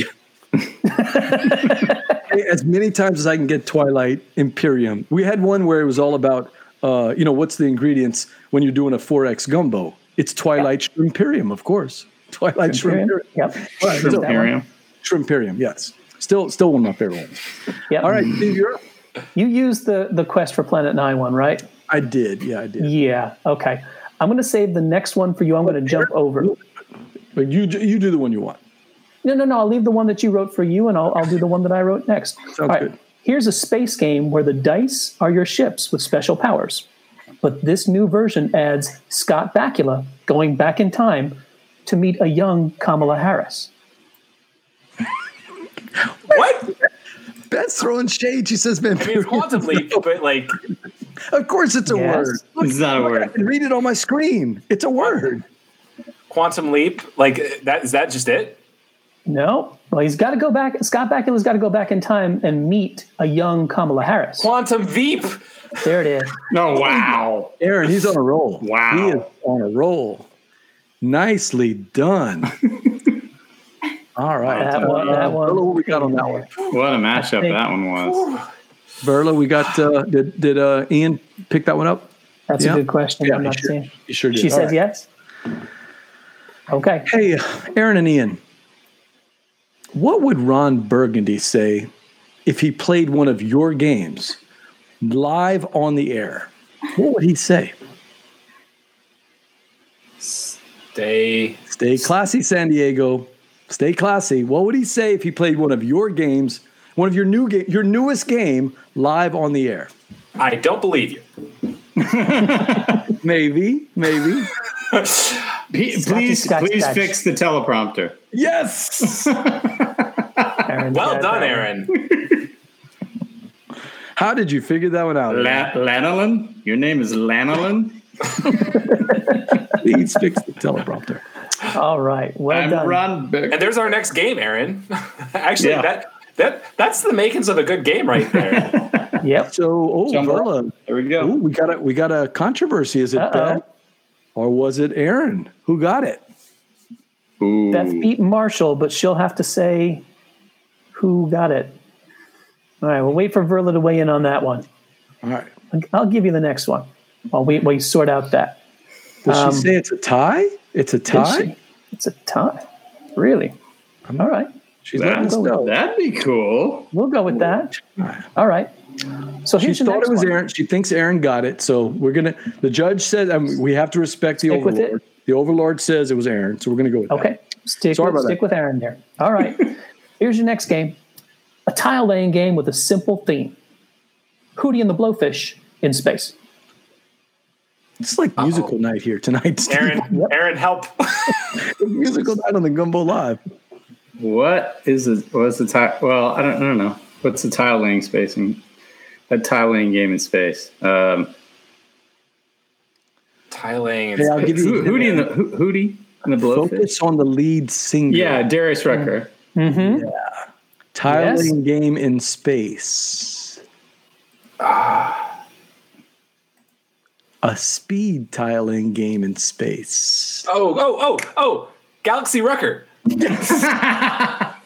as many times as I can get Twilight Imperium. We had one where it was all about, uh, you know, what's the ingredients when you're doing a 4X gumbo? It's Twilight Shrimperium, of course. Twilight Imperium? Shrimperium. Yep. Right, Is that one? Imperium. Shrimperium, yes. Still, still one of my favorite ones. Yep. All right, Steve, you're up. You used the the Quest for Planet Nine one, right? I did, yeah, I did. Yeah. Okay. I'm going to save the next one for you. I'm going to jump over. But you, you do the one you want. No, no, no. I'll leave the one that you wrote for you, and I'll, I'll do the one that I wrote next. All right. good. Here's a space game where the dice are your ships with special powers. But this new version adds Scott Bakula going back in time to meet a young Kamala Harris. What? Beth's throwing shade. She says I mean, Quantum Leap, but like, Of course, it's a Yes. word. Look, It's not a look, I word. can read it on my screen. It's a word. Quantum Leap, like that is that just it? No. Well, he's got to go back. Scott Bakula's got to go back in time and meet a young Kamala Harris. Quantum Veep. There it is. No, wow. Aaron, he's on a roll. Wow. He is on a roll. Nicely done. All right. That one. That one. Verla, what we got on that one? What a mashup think- that one was. Verla, we got. Uh, did did uh, Ian pick that one up? That's Yeah. a good question. Yeah, I'm not sure- seeing. he sure did. She All says right. yes. Okay. Hey, Aaron and Ian, what would Ron Burgundy say if he played one of your games live on the air? What would he say? Stay. Stay classy, San Diego. Stay classy. What would he say if he played one of your games, one of your new game, your newest game, live on the air? I don't believe you. Maybe, maybe. P- please, please fix the teleprompter. Yes. Well got done. Aaron. How did you figure that one out? La- Lanolin? Your name is Lanolin? Please fix the teleprompter. All right. Well I'm done. Ron Burgundy. And there's our next game, Aaron. Actually, Yeah. that that that's the makings of a good game right there. Yep. So, oh, Jumbo. Verla, uh, There we go. Ooh, we got a we got a controversy. Is it Uh-oh. Beth or was it Aaron who got it? Ooh. Beth beat Marshall, but she'll have to say who got it. All right. We'll wait for Verla to weigh in on that one. All right. I'll give you the next one while we, we sort out that. Does Um, she say it's a tie? It's a tie. It's a tie. Really? I'm, All right. She's letting us That, know. that'd be cool. We'll go with that. All right. So She here's the thought next it was one. Aaron. She thinks Aaron got it. So we're gonna. The judge said um, we have to respect the Stick with it. overlord. The overlord says it was Aaron, so we're gonna go with that. Okay. Stick, Sorry with, about that. with Aaron there. All right. Here's your next game a tile laying game with a simple theme Hootie and the Blowfish in space. It's like musical night here tonight. Steve. Aaron, Aaron, help. musical night on the Gumbo Live. What is the what's the tile? Well, I don't, I don't know. What's the tile laying spacing? A tile laying game in space. Um, Tiling. Hey, I'll give you- Hootie and the Hootie and the Blowfish. Focus on the lead singer. Yeah, Darius Rucker. Yeah. Tiling game in space. Ah. A speed tiling game in space. Oh, oh, oh, oh! Galaxy Rucker.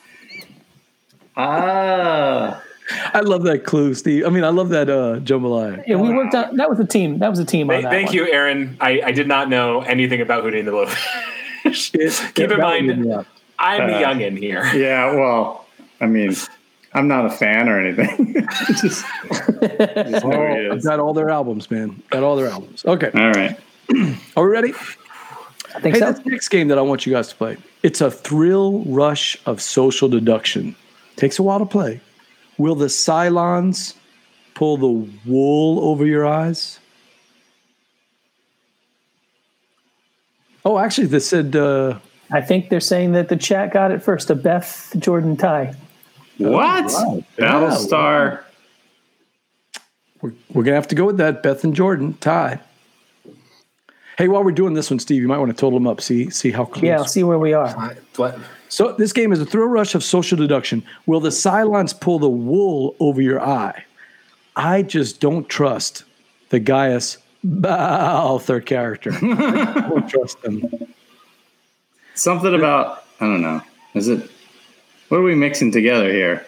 Ah. I love that clue, Steve. I mean, I love that uh, jambalaya. Yeah, we worked on that was a team. That was a team on that. Thank one. you, Aaron. I, I did not know anything about Hootie and the Blowfish. Keep in mind, Yeah. I'm the Uh, youngin here. Yeah, well, I mean, I'm not a fan or anything. just, just know I've got all their albums, man. Got all their albums. Okay, All right. are we ready? I think Hey, so. this next game that I want you guys to play. It's a thrill rush of social deduction. Takes a while to play. Will the Cylons pull the wool over your eyes? Oh, actually, this said uh, I think they're saying that the chat got it first. A Beth Jordan tie. What? Battlestar. we're, we're gonna have to go with that. Beth and Jordan tie. Hey, while we're doing this one, Steve, you might want to total them up. See see how close. Yeah, I'll see where we are. What? So this game is a thrill rush of social deduction. Will the Cylons pull the wool over your eye? I just don't trust the Gaius Baltar character. I don't trust him. Something about, I don't know. Is it, what are we mixing together here?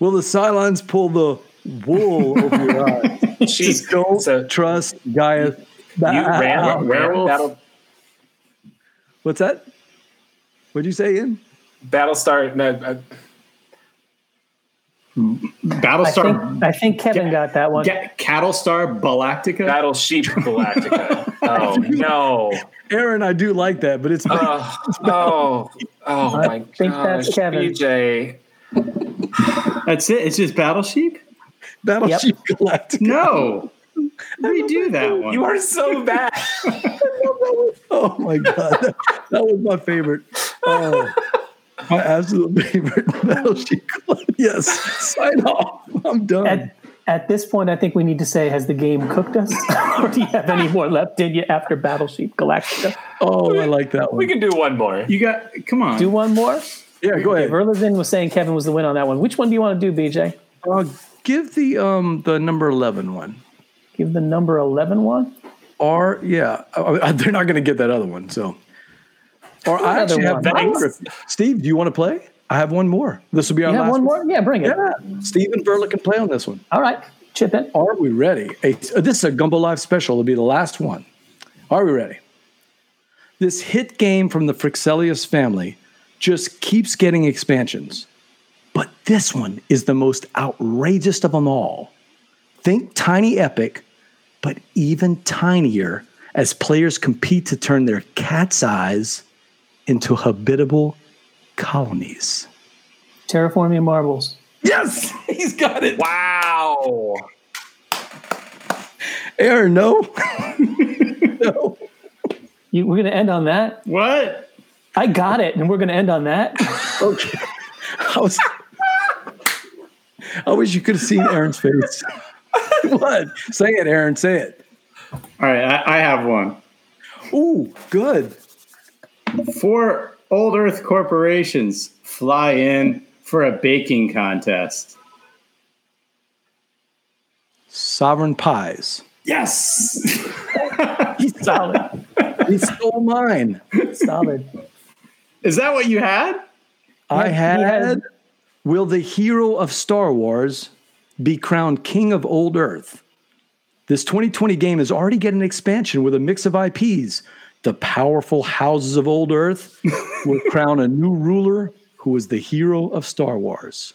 Will the Cylons pull the wool over your eye? Just don't So- trust Gaius. You ran, Baltar. werewolf? Battle, What's that? What'd you say, Ian? Battlestar. No, uh, I Battlestar. think, I think Kevin got that one. Ga- Cattlestar Galactica? Battle Sheep Galactica. oh no! Aaron, I do like that, but it's Oh, oh, oh I my think gosh, that's Kevin. BJ. That's it? It's just Battle Sheep? Battleship Galactica. No. Redo that one. You are so bad. Oh my god, that, that was my favorite. Oh, my absolute favorite Battleship. Galactica. Yes, sign off. I'm done. At, at this point, I think we need to say, has the game cooked us? or do you have any more left in you after Battleship Galactica? oh, I like that one. we can do one more. You got, come on. Do one more? Yeah, go ahead. Verlizin was saying Kevin was the win on that one. Which one do you want to do, BJ? Uh, give the um the number 11 one. Give the number 11 one? Or yeah, they're not going to get that other one. So, or I actually have more. Steve, do you want to play? I have one more. This will be our You last one more? Yeah, bring it. Yeah, Steve and Verla can play on this one. All right, chip in. Are we ready? A, uh, this is a Gumbo Live special. It'll be the last one. Are we ready? This hit game from the Fryxelius family just keeps getting expansions. But this one is the most outrageous of them all. Think tiny epic, but even tinier as players compete to turn their cat's eyes into habitable colonies. Terraforming marbles. Yes, he's got it. Wow. Aaron, no. no. You, we're going to end on that? What? I got it, and we're going to end on that. Okay. I was. I wish you could have seen Aaron's face. what? Say it, Aaron. Say it. All right, I, I have one. Ooh, good. Four Old Earth corporations fly in for a baking contest. Sovereign pies. Yes. He's Solid. He stole mine. Solid. Is that what you had? I he had. had- Will the hero of Star Wars be crowned king of Old Earth? This 2020 game is already getting an expansion with a mix of IPs. The powerful houses of Old Earth will crown a new ruler who is the hero of Star Wars.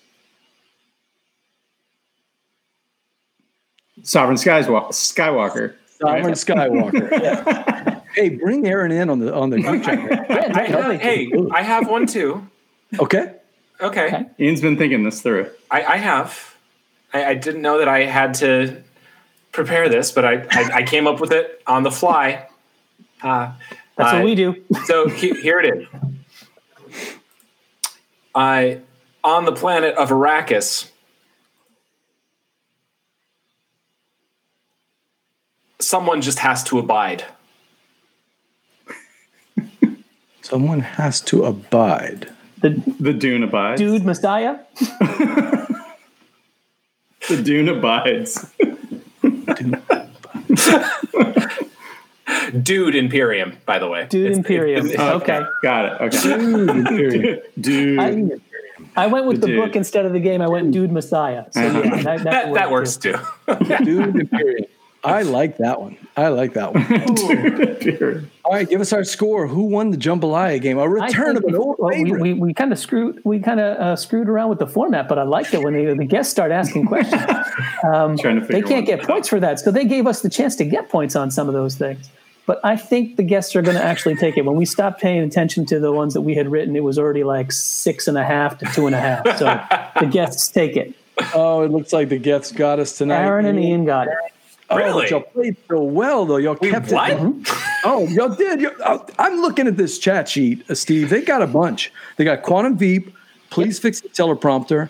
Sovereign Skywalker. Skywalker. Sovereign Skywalker. Yeah. Hey, bring Aaron in on the on the group chat. Yeah, I, definitely. hey, I have one too. Okay. Okay, Okay. Ian's been thinking this through. I, I have. I, I didn't know that I had to prepare this, but I, I, I came up with it on the fly. Uh, That's uh, what we do. So he, here it is. I on the planet of Arrakis. Someone just has to abide. Someone has to abide. The The Dune abides. dude Messiah. The Dune abides. Dude Imperium, by the way. Dude It's- Imperium. it's- okay. Got it. Okay. Dude. Imperium. Dude. I, I went with the Dude. book instead of the game. I went Dude Messiah. So yeah, that, that, that, that works too. too. Dude Imperium. I like that one. I like that one. All right, give us our score. Who won the Jambalaya game? A I return of an we- old well, we, favorite. we, we kind of screwed we kind of uh, screwed around with the format, but I liked it when they, the guests start asking questions. trying to they can't get out. points for that, so they gave us the chance to get points on some of those things. But I think the guests are going to actually take it. When we stopped paying attention to the ones that we had written, it was already like six and a half to two and a half. So the guests take it. oh, it looks like the guests got us tonight. Aaron and Ian got it. Oh, Really? but y'all played so well, though. Y'all kept what? it. Oh, y'all did. you oh, I'm looking at this chat sheet, uh, Steve. They got a bunch. They got Quantum Veep. Please fix the teleprompter.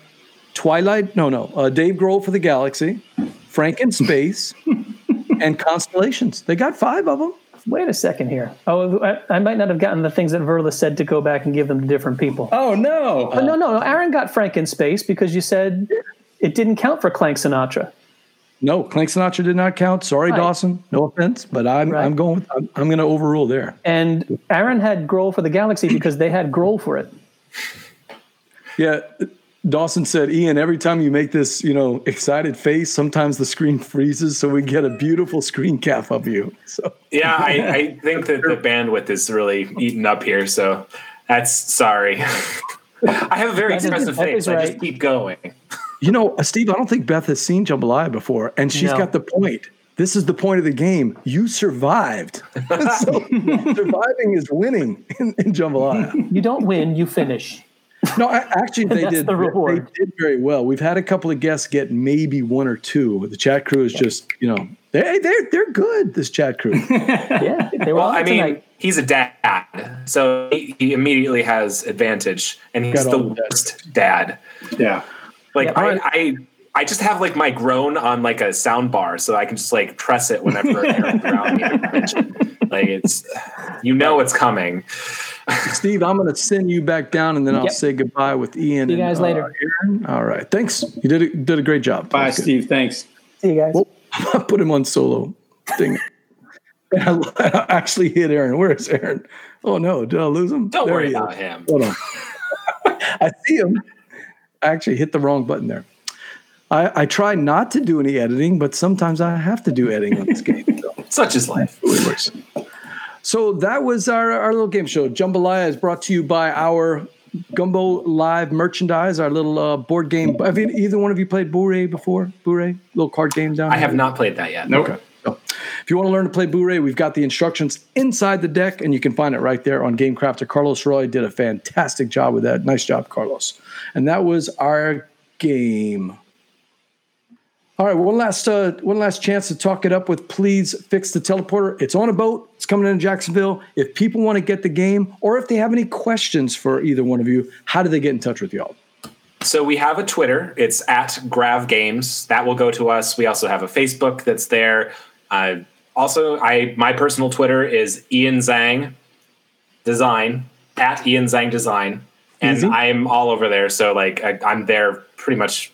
Twilight. No, no. Uh, Dave Grohl for the Galaxy. Frank in Space. and Constellations. They got five of them. Wait a second here. Oh, I, I might not have gotten the things that Verla said to go back and give them to different people. Oh no. But no, no, no. Aaron got Frank in space because you said it didn't count for Clank Sinatra. No, Clank Sinatra did not count. Sorry, Right. Dawson. No offense, but I'm Right. I'm going. With, I'm, I'm going to overrule there. And Aaron had Grohl for the Galaxy because they had Grohl for it. Yeah, Dawson said, Ian, every time you make this, you know, excited face, sometimes the screen freezes, so we get a beautiful screen cap of you. So Yeah, I, I think that the bandwidth is really eaten up here, so that's sorry. I have a very That is- expressive that face. is I just keep going. You know, uh, Steve, I don't think Beth has seen Jambalaya before, and she's No. got the point. This is the point of the game. You survived. so surviving is winning in, in Jambalaya. You don't win, you finish. No, I, actually, they did. the reward. They did very well. We've had a couple of guests get maybe one or two. The chat crew is just, you know, they they're they're good. This chat crew. Yeah, they were Well, on I mean, he's a dad, so he, he immediately has advantage, and he's Got the all the worst dad. Yeah. Like Yeah. I, I, I just have like my groan on like a sound bar, so I can just like press it whenever around me. Like it's, you know, it's coming. Steve, I'm going to send you back down, and then I'll Yep. say goodbye with Ian. See you and, guys uh, later. Aaron. All right, thanks. You did a, did a great job. Bye, That was good. Steve. Thanks. See you guys. I put him on solo thing. I actually hit Aaron. Where is Aaron? Oh no, did I lose him? Don't There worry about him. Hold on. I see him. I actually hit the wrong button there. I, I try not to do any editing, but sometimes I have to do editing on this game. So Such is life. it works. So that was our, our little game show. Jambalaya is brought to you by our Gumbo Live merchandise, our little uh, board game. Have you, either one of you played Bourré before? Bourré? Little card game down I here? have not played that yet. Nope. So, if you want to learn to play Bourré, we've got the instructions inside the deck, and you can find it right there on GameCrafter. Carlos Roy did a fantastic job with that. Nice job, Carlos. And that was our game. All right, one last uh, one last chance to talk it up with please fix the teleporter. It's on a boat. It's coming into Jacksonville. If people want to get the game, or if they have any questions for either one of you, how do they get in touch with y'all? So we have a Twitter. It's at Grav Games. That will go to us. We also have a Facebook that's there. Uh, also, I my personal Twitter is Ian Zhang Design at Ian Zhang Design, and Easy. I'm all over there. So like I, I'm there pretty much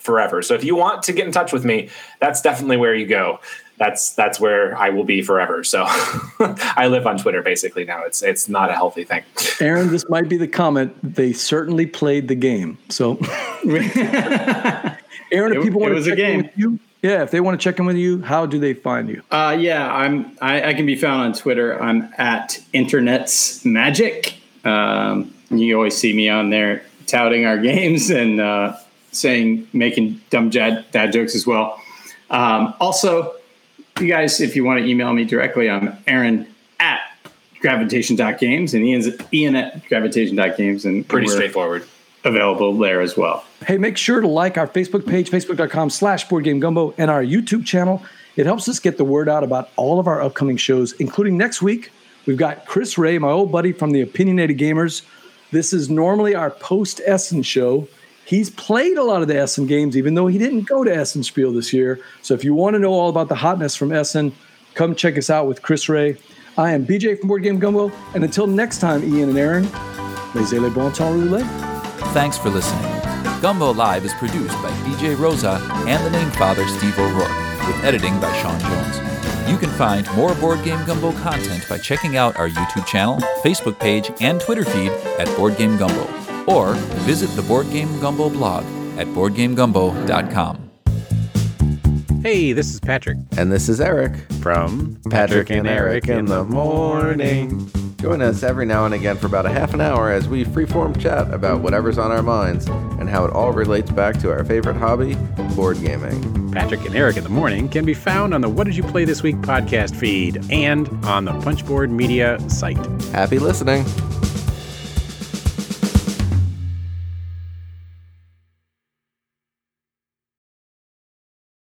forever. So if you want to get in touch with me, that's definitely where you go. That's that's where I will be forever. So I live on Twitter basically now. It's it's not a healthy thing. Aaron, this might be the comment. They certainly played the game. So, Aaron, if people it want was to a check in with you, yeah, if they want to check in with you, how do they find you? Uh, yeah, I'm. I, I can be found on Twitter. I'm at Internet's Magic. Um, you always see me on there touting our games and uh, saying, making dumb dad, dad jokes as well. Um, also, you guys, if you want to email me directly, I'm Aaron at gravitation.games and Ian's Ian at gravitation.games and Pretty we're straightforward. available there as well. Hey, make sure to like our Facebook page, facebook.com slash boardgamegumbo, and our YouTube channel. It helps us get the word out about all of our upcoming shows, including next week. We've got Chris Wray, my old buddy from the Opinionated Gamers. This is normally our post Essen show. He's played a lot of the Essen games, even though he didn't go to Essen Spiel this year. So if you want to know all about the hotness from Essen, come check us out with Chris Wray. I am BJ from Board Game Gumbo, and until next time, Ian and Aaron, les le bon temps roulé. Thanks for listening. Gumbo Live is produced by BJ Rosa and the name father Steve O'Rourke, with editing by Sean Jones. You can find more Board Game Gumbo content by checking out our YouTube channel, Facebook page, and Twitter feed at Board Game Gumbo, or visit the Board Game Gumbo blog at boardgamegumbo.com. Hey, this is Patrick And this is Eric. from Patrick and Eric in the morning. Join us every now and again for about a half an hour as we freeform chat about whatever's on our minds and how it all relates back to our favorite hobby, board gaming. Patrick and Eric in the morning can be found on the What Did You Play This Week podcast feed and on the Punchboard Media site. Happy listening.